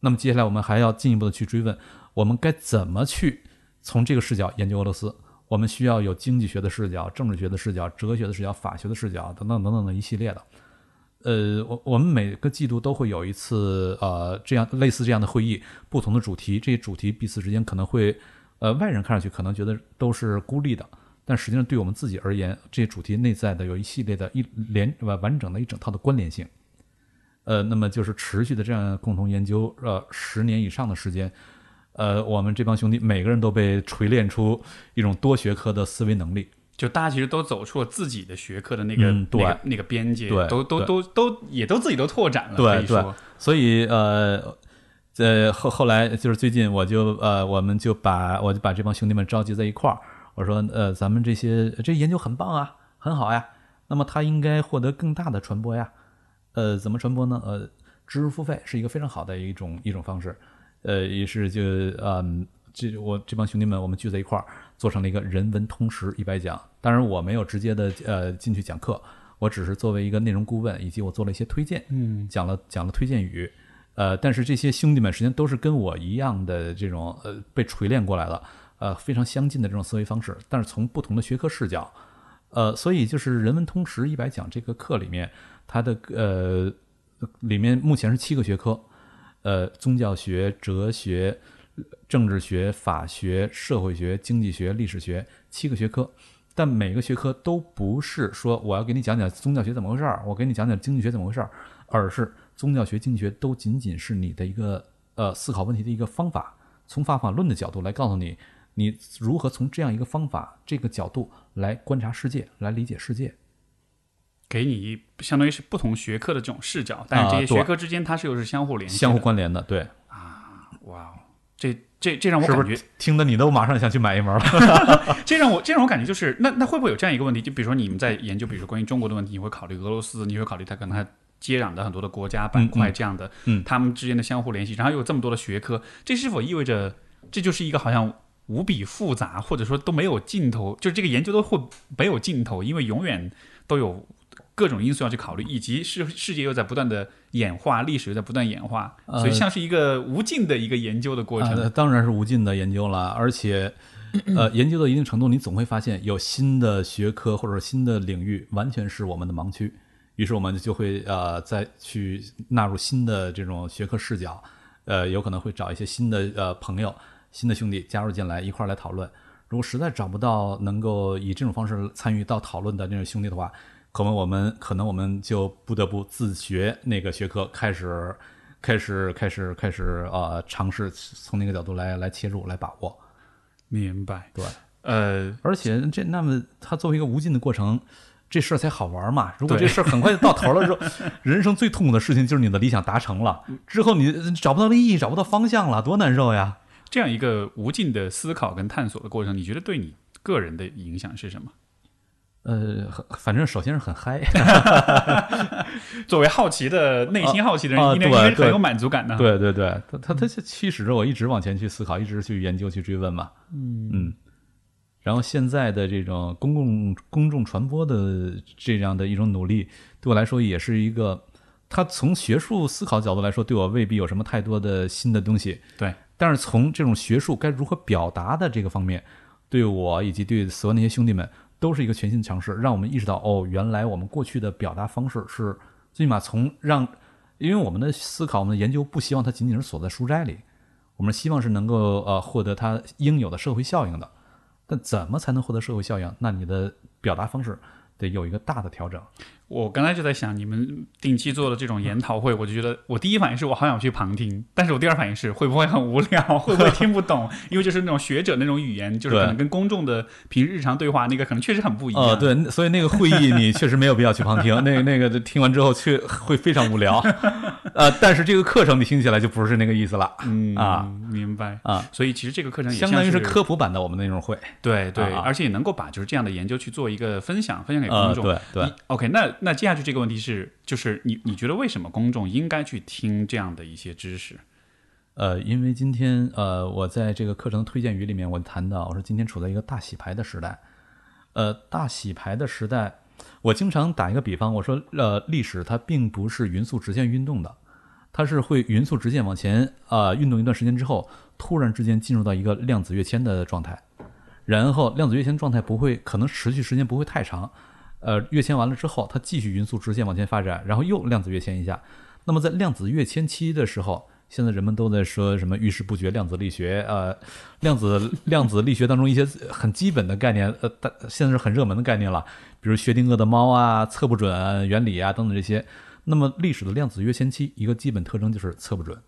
S2: 那么接下来我们还要进一步的去追问，我们该怎么去从这个视角研究俄罗斯？我们需要有经济学的视角、政治学的视角、哲学的视角、法学的视角等等等等的一系列的。呃，我我们每个季度都会有一次呃这样类似这样的会议，不同的主题，这些主题彼此之间可能会呃外人看上去可能觉得都是孤立的，但实际上对我们自己而言，这些主题内在的有一系列的一连完完整的一整套的关联性。呃，那么就是持续的这样共同研究，呃，十年以上的时间，呃，我们这帮兄弟每个人都被锤炼出一种多学科的思维能力。
S1: 就大家其实都走出了自己的学科的那个、
S2: 嗯对
S1: 那个那个边界，
S2: 对
S1: 都都都都也都自己都拓展了，
S2: 对
S1: 可以说
S2: 所以呃，在后后来就是最近我就呃，我们就把我就把这帮兄弟们召集在一块儿，我说呃，咱们这些这研究很棒啊，很好呀，那么它应该获得更大的传播呀。呃，怎么传播呢？呃，知识付费是一个非常好的一种一种方式。呃，于是就嗯，这我这帮兄弟们我们聚在一块儿，做成了一个人文通识一百讲。当然我没有直接的呃进去讲课，我只是作为一个内容顾问，以及我做了一些推荐，
S1: 嗯，
S2: 讲了讲了推荐语。呃，但是这些兄弟们实际上都是跟我一样的这种呃被锤炼过来的，呃非常相近的这种思维方式，但是从不同的学科视角，呃，所以就是人文通识一百讲这个课里面，它的呃里面目前是七个学科，呃，宗教学、哲学、政治学、法学、社会学、经济学、历史学七个学科，但每个学科都不是说我要给你讲讲宗教学怎么回事儿，我给你讲讲经济学怎么回事儿，而是宗教学、经济学都仅仅是你的一个呃思考问题的一个方法，从方法论的角度来告诉你，你如何从这样一个方法、这个角度来观察世界，来理解世界。
S1: 给你相当于是不同学科的这种视角，但是这些学科之间它是又是相互联系的，
S2: 相互关联的，对啊，
S1: 哇哦，这这这让我感觉
S2: 是听得你都马上想去买一门了？
S1: 这让我这让我感觉就是，那那会不会有这样一个问题？就比如说你们在研究，比如说关于中国的问题，你会考虑俄罗斯，你会考虑它可能它接壤的很多的国家板块这样的，
S2: 嗯
S1: 他们之间的相互联系，然后又有这么多的学科，这是否意味着这就是一个好像无比复杂，或者说都没有尽头，就是这个研究都会没有尽头，因为永远都有各种因素要去考虑，以及世世界又在不断的演化，历史又在不断演化，
S2: 呃
S1: 所以像是一个无尽的一个研究的过程。
S2: 啊，当然是无尽的研究了，而且，呃，研究到一定程度，你总会发现有新的学科或者新的领域完全是我们的盲区，于是我们就会呃再去纳入新的这种学科视角，呃，有可能会找一些新的呃朋友、新的兄弟加入进来一块儿来讨论。如果实在找不到能够以这种方式参与到讨论的那种兄弟的话，可能我们可能我们就不得不自学那个学科，开始开始开始开始呃尝试从那个角度来来切入来把握。
S1: 明白，
S2: 对，
S1: 呃，
S2: 而且这那么它作为一个无尽的过程，这事儿才好玩嘛。如果这事儿很快就到头了之后，人生最痛苦的事情就是你的理想达成了之后，你找不到意义，找不到方向了，多难受呀！
S1: 这样一个无尽的思考跟探索的过程，你觉得对你个人的影响是什么？
S2: 呃，很反正首先是很嗨，
S1: 作为好奇的、内心好奇的人，
S2: 啊
S1: 应该应
S2: 对对
S1: 该很有满足感的。，
S2: 对对对，他他他就驱使着我一直往前去思考，一直去研究、去追问嘛。嗯然后现在的这种公共公众传播的这样的一种努力，对我来说也是一个，他从学术思考角度来说，对我未必有什么太多的新的东西。
S1: 对，
S2: 但是从这种学术该如何表达的这个方面，对我以及对所有那些兄弟们都是一个全新的尝试，让我们意识到，哦，原来我们过去的表达方式是最起码从让，因为我们的思考、我们的研究不希望它仅仅是锁在书斋里，我们希望是能够呃获得它应有的社会效应的。但怎么才能获得社会效应？那你的表达方式得有一个大的调整。
S1: 我刚才就在想，你们定期做的这种研讨会，我就觉得我第一反应是我好想去旁听，但是我第二反应是会不会很无聊，会不会听不懂？因为就是那种学者那种语言，就是可能跟公众的平日日常对话那个可能确实很不一样。
S2: 呃，对，所以那个会议你确实没有必要去旁听，那个那个听完之后却会非常无聊。呃，但是这个课程你听起来就不是那个意思了
S1: 嗯
S2: 啊，
S1: 明白
S2: 啊，
S1: 所以其实这个课程也
S2: 相当于
S1: 是
S2: 是科普版的我们那种会。
S1: 对对，
S2: 啊
S1: 而且也能够把就是这样的研究去做一个分享，分享给公
S2: 呃，
S1: 众。
S2: 对对。
S1: OK，那那接下去这个问题是，就是你你觉得为什么公众应该去听这样的一些知识？
S2: 呃，因为今天呃，我在这个课程推荐语里面，我谈到，我说今天处在一个大洗牌的时代。呃，大洗牌的时代，我经常打一个比方，我说，呃，历史它并不是匀速直线运动的，它是会匀速直线往前啊、运动一段时间之后，突然之间进入到一个量子跃迁的状态。然后量子跃迁状态不会可能持续时间不会太长，呃，跃迁完了之后，它继续匀速直线往前发展，然后又量子跃迁一下。那么在量子跃迁期的时候，现在人们都在说什么遇事不决量子力学，呃，量子 量子力学当中一些很基本的概念，呃，但现在是很热门的概念了，比如薛定谔的猫啊、测不准原理啊等等这些。那么历史的量子跃迁期一个基本特征就是测不准，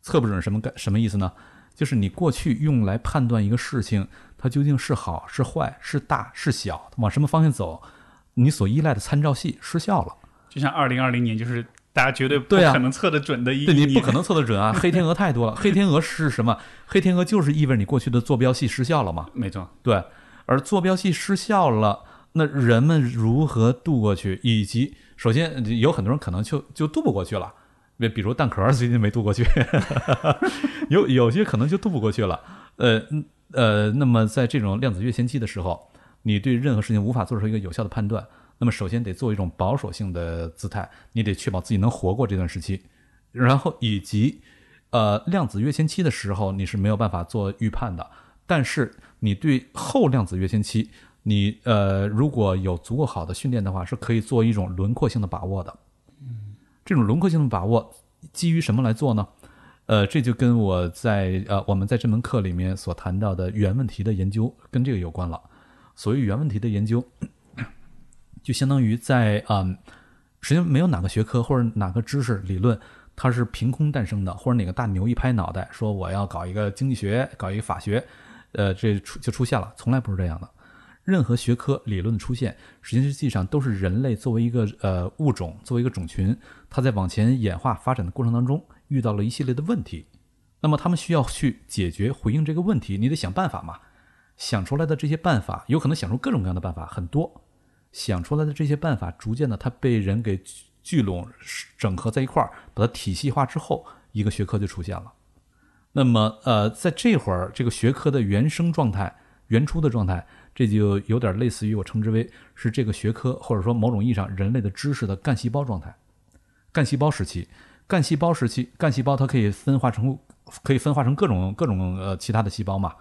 S2: 测不准什么概什么意思呢？就是你过去用来判断一个事情它究竟是好是坏、是大是小、往什么方向走，你所依赖的参照系失效了。
S1: 就像二零二零年，就是大家绝对不可能测得准的一
S2: 对
S1: 一年
S2: 你不可能测得准啊！黑天鹅太多了，黑天鹅是什么？黑天鹅就是意味着你过去的坐标系失效了嘛？
S1: 没错，
S2: 对，而坐标系失效了，那人们如何度过去？以及首先有很多人可能就就渡不过去了，比比如蛋壳最近没渡过去，有有些可能就渡不过去了。呃呃，那么在这种量子跃迁期的时候，你对任何事情无法做出一个有效的判断，那么首先得做一种保守性的姿态，你得确保自己能活过这段时期，然后以及呃量子跃迁期的时候你是没有办法做预判的，但是你对后量子跃迁期，你呃如果有足够好的训练的话，是可以做一种轮廓性的把握的。这种轮廓性的把握基于什么来做呢？呃，这就跟我在呃我们在这门课里面所谈到的原问题的研究跟这个有关了。所谓原问题的研究，就相当于在嗯，实际上没有哪个学科或者哪个知识理论它是凭空诞生的，或者哪个大牛一拍脑袋说我要搞一个经济学，搞一个法学，呃，这出就出现了，从来不是这样的。任何学科理论的出现，实际上都是人类作为一个呃物种，作为一个种群，它在往前演化发展的过程当中遇到了一系列的问题，那么他们需要去解决回应这个问题，你得想办法嘛。想出来的这些办法，有可能想出各种各样的办法，很多。想出来的这些办法，逐渐的它被人给聚拢、整合在一块儿，把它体系化之后，一个学科就出现了。那么，呃，在这会儿，这个学科的原生状态、原初的状态，这就有点类似于我称之为是这个学科或者说某种意义上人类的知识的干细胞状态。干细胞时期，干细胞时期，干细胞它可以分化成可以分化成各种各种呃其他的细胞嘛。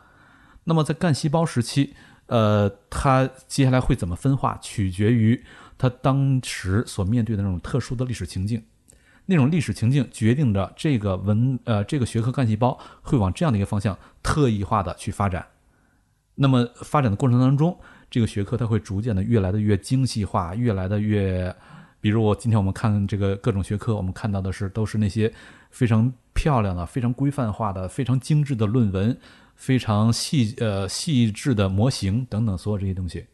S2: 那么在干细胞时期，呃，它接下来会怎么分化，取决于它当时所面对的那种特殊的历史情境。那种历史情境决定着这个文呃这个学科干细胞会往这样的一个方向特异化的去发展。那么发展的过程当中，这个学科它会逐渐的越来的越精细化，越来的越，比如我今天我们看这个各种学科，我们看到的是都是那些非常漂亮的、非常规范化的、非常精致的论文。非常细呃细致的模型等等，所有这些东西。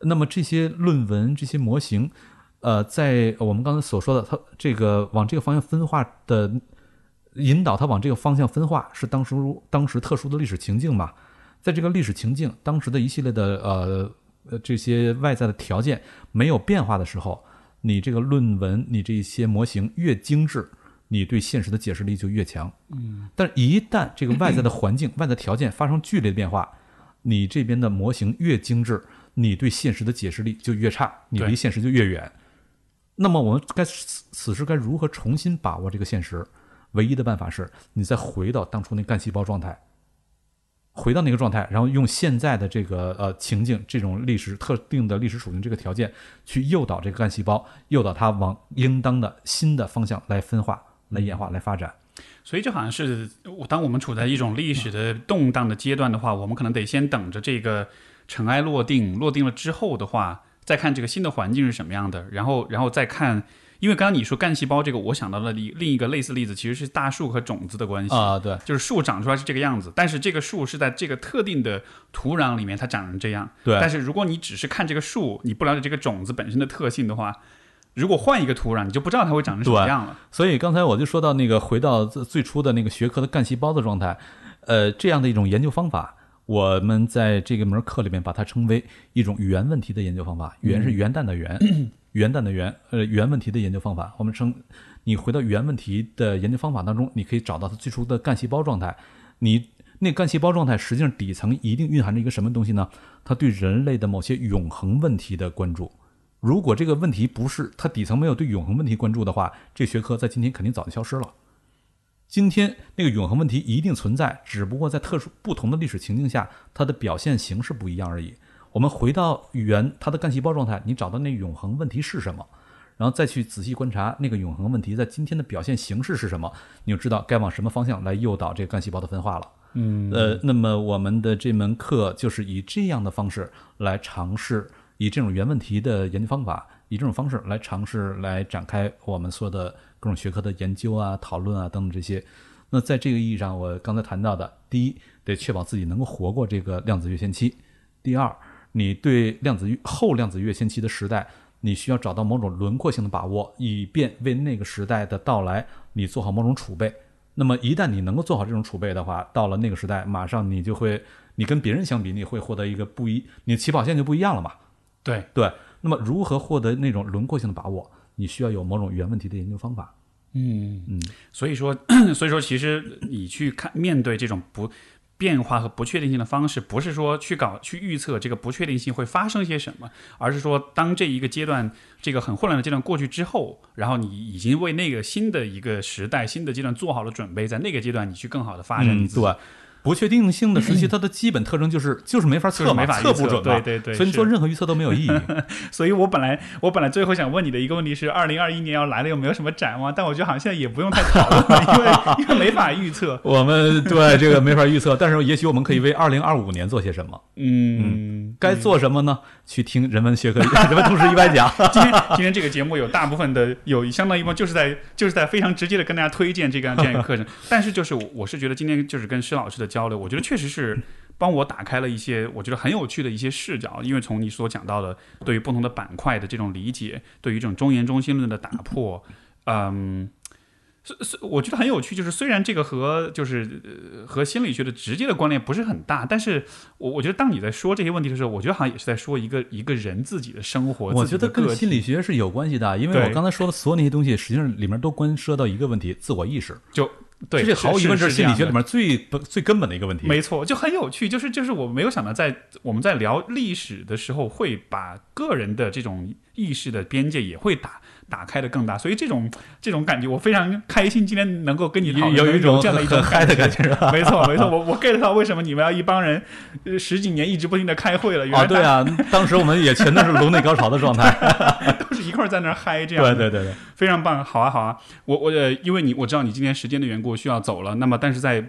S2: 那么这些论文、这些模型，呃，在我们刚才所说的，它这个往这个方向分化的引导，它往这个方向分化，是当时当时特殊的历史情境嘛？在这个历史情境，当时的一系列的呃呃这些外在的条件没有变化的时候，你这个论文，你这些模型越精致。你对现实的解释力就越强，
S1: 嗯，
S2: 但一旦这个外在的环境、外在条件发生剧烈的变化，你这边的模型越精致，你对现实的解释力就越差，你离现实就越远。那么我们该此时该如何重新把握这个现实？唯一的办法是你再回到当初那干细胞状态，回到那个状态，然后用现在的这个呃情境、这种历史特定的历史属性这个条件，去诱导这个干细胞，诱导它往应当的新的方向来分化。来演化来发展，
S1: 所以就好像是，当我们处在一种历史的动荡的阶段的话，我们可能得先等着这个尘埃落定，落定了之后的话，再看这个新的环境是什么样的，然后，然后再看，因为刚刚你说干细胞这个，我想到了另另一个类似例子，其实是大树和种子的关系
S2: 啊，对，
S1: 就是树长出来是这个样子，但是这个树是在这个特定的土壤里面它长成这样，
S2: 对，
S1: 但是如果你只是看这个树，你不了解这个种子本身的特性的话。如果换一个土壤，你就不知道它会长成什么样了。
S2: 所以刚才我就说到那个回到最初的那个学科的干细胞的状态，呃，这样的一种研究方法，我们在这个门课里面把它称为一种原问题的研究方法。元是元旦的元，元旦的元，呃，元问题的研究方法。我们称你回到原问题的研究方法当中，你可以找到它最初的干细胞状态。你那干细胞状态实际上底层一定蕴含着一个什么东西呢？它对人类的某些永恒问题的关注。如果这个问题不是它底层没有对永恒问题关注的话，这学科在今天肯定早就消失了。今天那个永恒问题一定存在，只不过在特殊不同的历史情境下，它的表现形式不一样而已。我们回到原它的干细胞状态，你找到那永恒问题是什么，然后再去仔细观察那个永恒问题在今天的表现形式是什么，你就知道该往什么方向来诱导这个干细胞的分化了。
S1: 嗯
S2: 呃，那么我们的这门课就是以这样的方式来尝试，以这种原问题的研究方法，以这种方式来尝试来展开我们说的各种学科的研究啊、讨论啊等等这些。那在这个意义上，我刚才谈到的，第一，得确保自己能够活过这个量子跃迁期；第二，你对量子后量子跃迁期的时代，你需要找到某种轮廓性的把握，以便为那个时代的到来，你做好某种储备。那么一旦你能够做好这种储备的话，到了那个时代，马上你就会，你跟别人相比，你会获得一个不一，你的起跑线就不一样了嘛。
S1: 对，
S2: 对，那么如何获得那种轮廓性的把握？你需要有某种原问题的研究方法。
S1: 嗯
S2: 嗯，
S1: 所以说，所以说，其实你去看面对这种不变化和不确定性的方式，不是说去搞去预测这个不确定性会发生些什么，而是说当这一个阶段这个很混乱的阶段过去之后，然后你已经为那个新的一个时代、新的阶段做好了准备，在那个阶段你去更好的发展你
S2: 嗯，
S1: 自己。
S2: 对。不确定性的时期，它的基本特征就是就是没法测嘛，
S1: 就是没法预测
S2: 测不准嘛，
S1: 对对对
S2: 所以你做任何预测都没有意义。
S1: 所以我本来我本来最后想问你的一个问题是，二零二一年要来了，有没有什么展望？但我觉得好像现在也不用太讨论了，因为 因为没法预测。
S2: 我们对这个没法预测，但是也许我们可以为二零二五年做些什么。
S1: 嗯，
S2: 该做什么呢？去听人文学科 人文通识一百讲。
S1: 今天今天这个节目有大部分的有相当一部分就是在就是在非常直接的跟大家推荐这个这样一个课程，但是就是我我是觉得今天就是跟施老师的交流，我觉得确实是帮我打开了一些我觉得很有趣的一些视角，因为从你所讲到的对于不同的板块的这种理解，对于这种中研中心论的打破，嗯。是是，我觉得很有趣。就是虽然这个和就是呃和心理学的直接的关联不是很大，但是我我觉得当你在说这些问题的时候，我觉得好像也是在说一个一个人自己的生活。
S2: 我觉得跟心理学是有关系的，因为我刚才说的所有那些东西，实际上里面都关涉到一个问题：自我意识。
S1: 就对，
S2: 这毫无疑问，
S1: 是
S2: 是心理学里
S1: 面。
S2: 面最最根本的一个问题。
S1: 没错，就很有趣，就是就是我没有想到在我们在聊历史的时候，会把个人的这种意识的边界也会打打开的更大，所以这种这种感觉我非常开心，今天能够跟你讨论，
S2: 有一种
S1: 这样的一种
S2: 很嗨的感觉？
S1: 没错没错，我我 get 到为什么你们要一帮人呃十几年一直不停的开会了，原来
S2: 啊，对啊，当时我们也全都是颅内高潮的状态。
S1: 都是一块儿在那嗨，这样
S2: 对对对对，
S1: 非常棒，好啊好啊，我我呃，因为你我知道你今天时间的缘故需要走了，那么但是在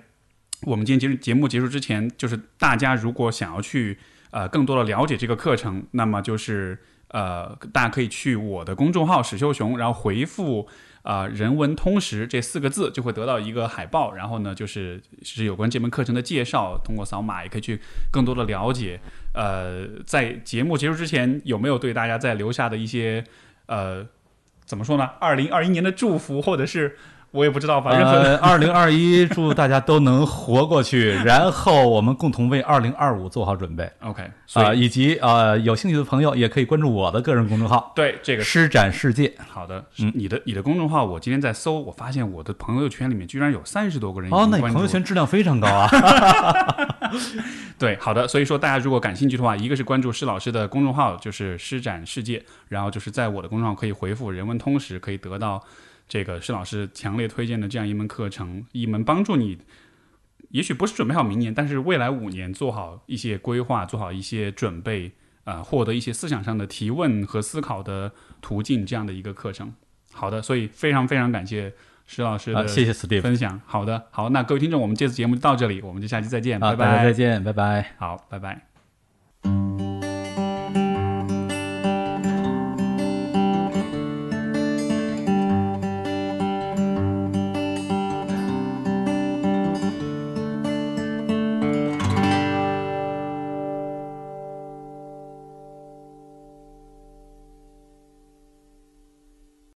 S1: 我们今天节节目结束之前，就是大家如果想要去呃更多的了解这个课程，那么就是呃大家可以去我的公众号史秀雄，然后回复。啊、人文通识这四个字就会得到一个海报，然后呢，就是是有关这门课程的介绍，通过扫码也可以去更多的了解。呃，在节目结束之前，有没有对大家再留下的一些呃怎么说呢？二零二一年的祝福，或者是我也不知道吧，任何
S2: 呃，二零二一，祝大家都能活过去，然后我们共同为二零二五做好准备
S1: OK，
S2: 啊、以及呃，有兴趣的朋友也可以关注我的个人公众号
S1: 对这“个
S2: 施展世界
S1: 好的，
S2: 嗯
S1: 你的你的公众号，我今天在搜，我发现我的朋友圈里面居然有三十多个人”。
S2: 哦，那你朋友圈质量非常高啊！
S1: 对，好的，所以说大家如果感兴趣的话，一个是关注施老师的公众号，就是施展世界，然后就是在我的公众号可以回复“人文通识”，可以得到这个施老师强烈推荐的这样一门课程，一门帮助你，也许不是准备好明年，但是未来五年做好一些规划，做好一些准备，呃，获得一些思想上的提问和思考的途径，这样的一个课程。好的，所以非常非常感谢施老师
S2: 啊，
S1: 的
S2: 谢谢 Steve
S1: 分享。好的，好，那各位听众，我们这次节目就到这里，我们就下期再见，
S2: 啊，
S1: 拜拜。
S2: 再见，拜拜。
S1: 好，拜拜。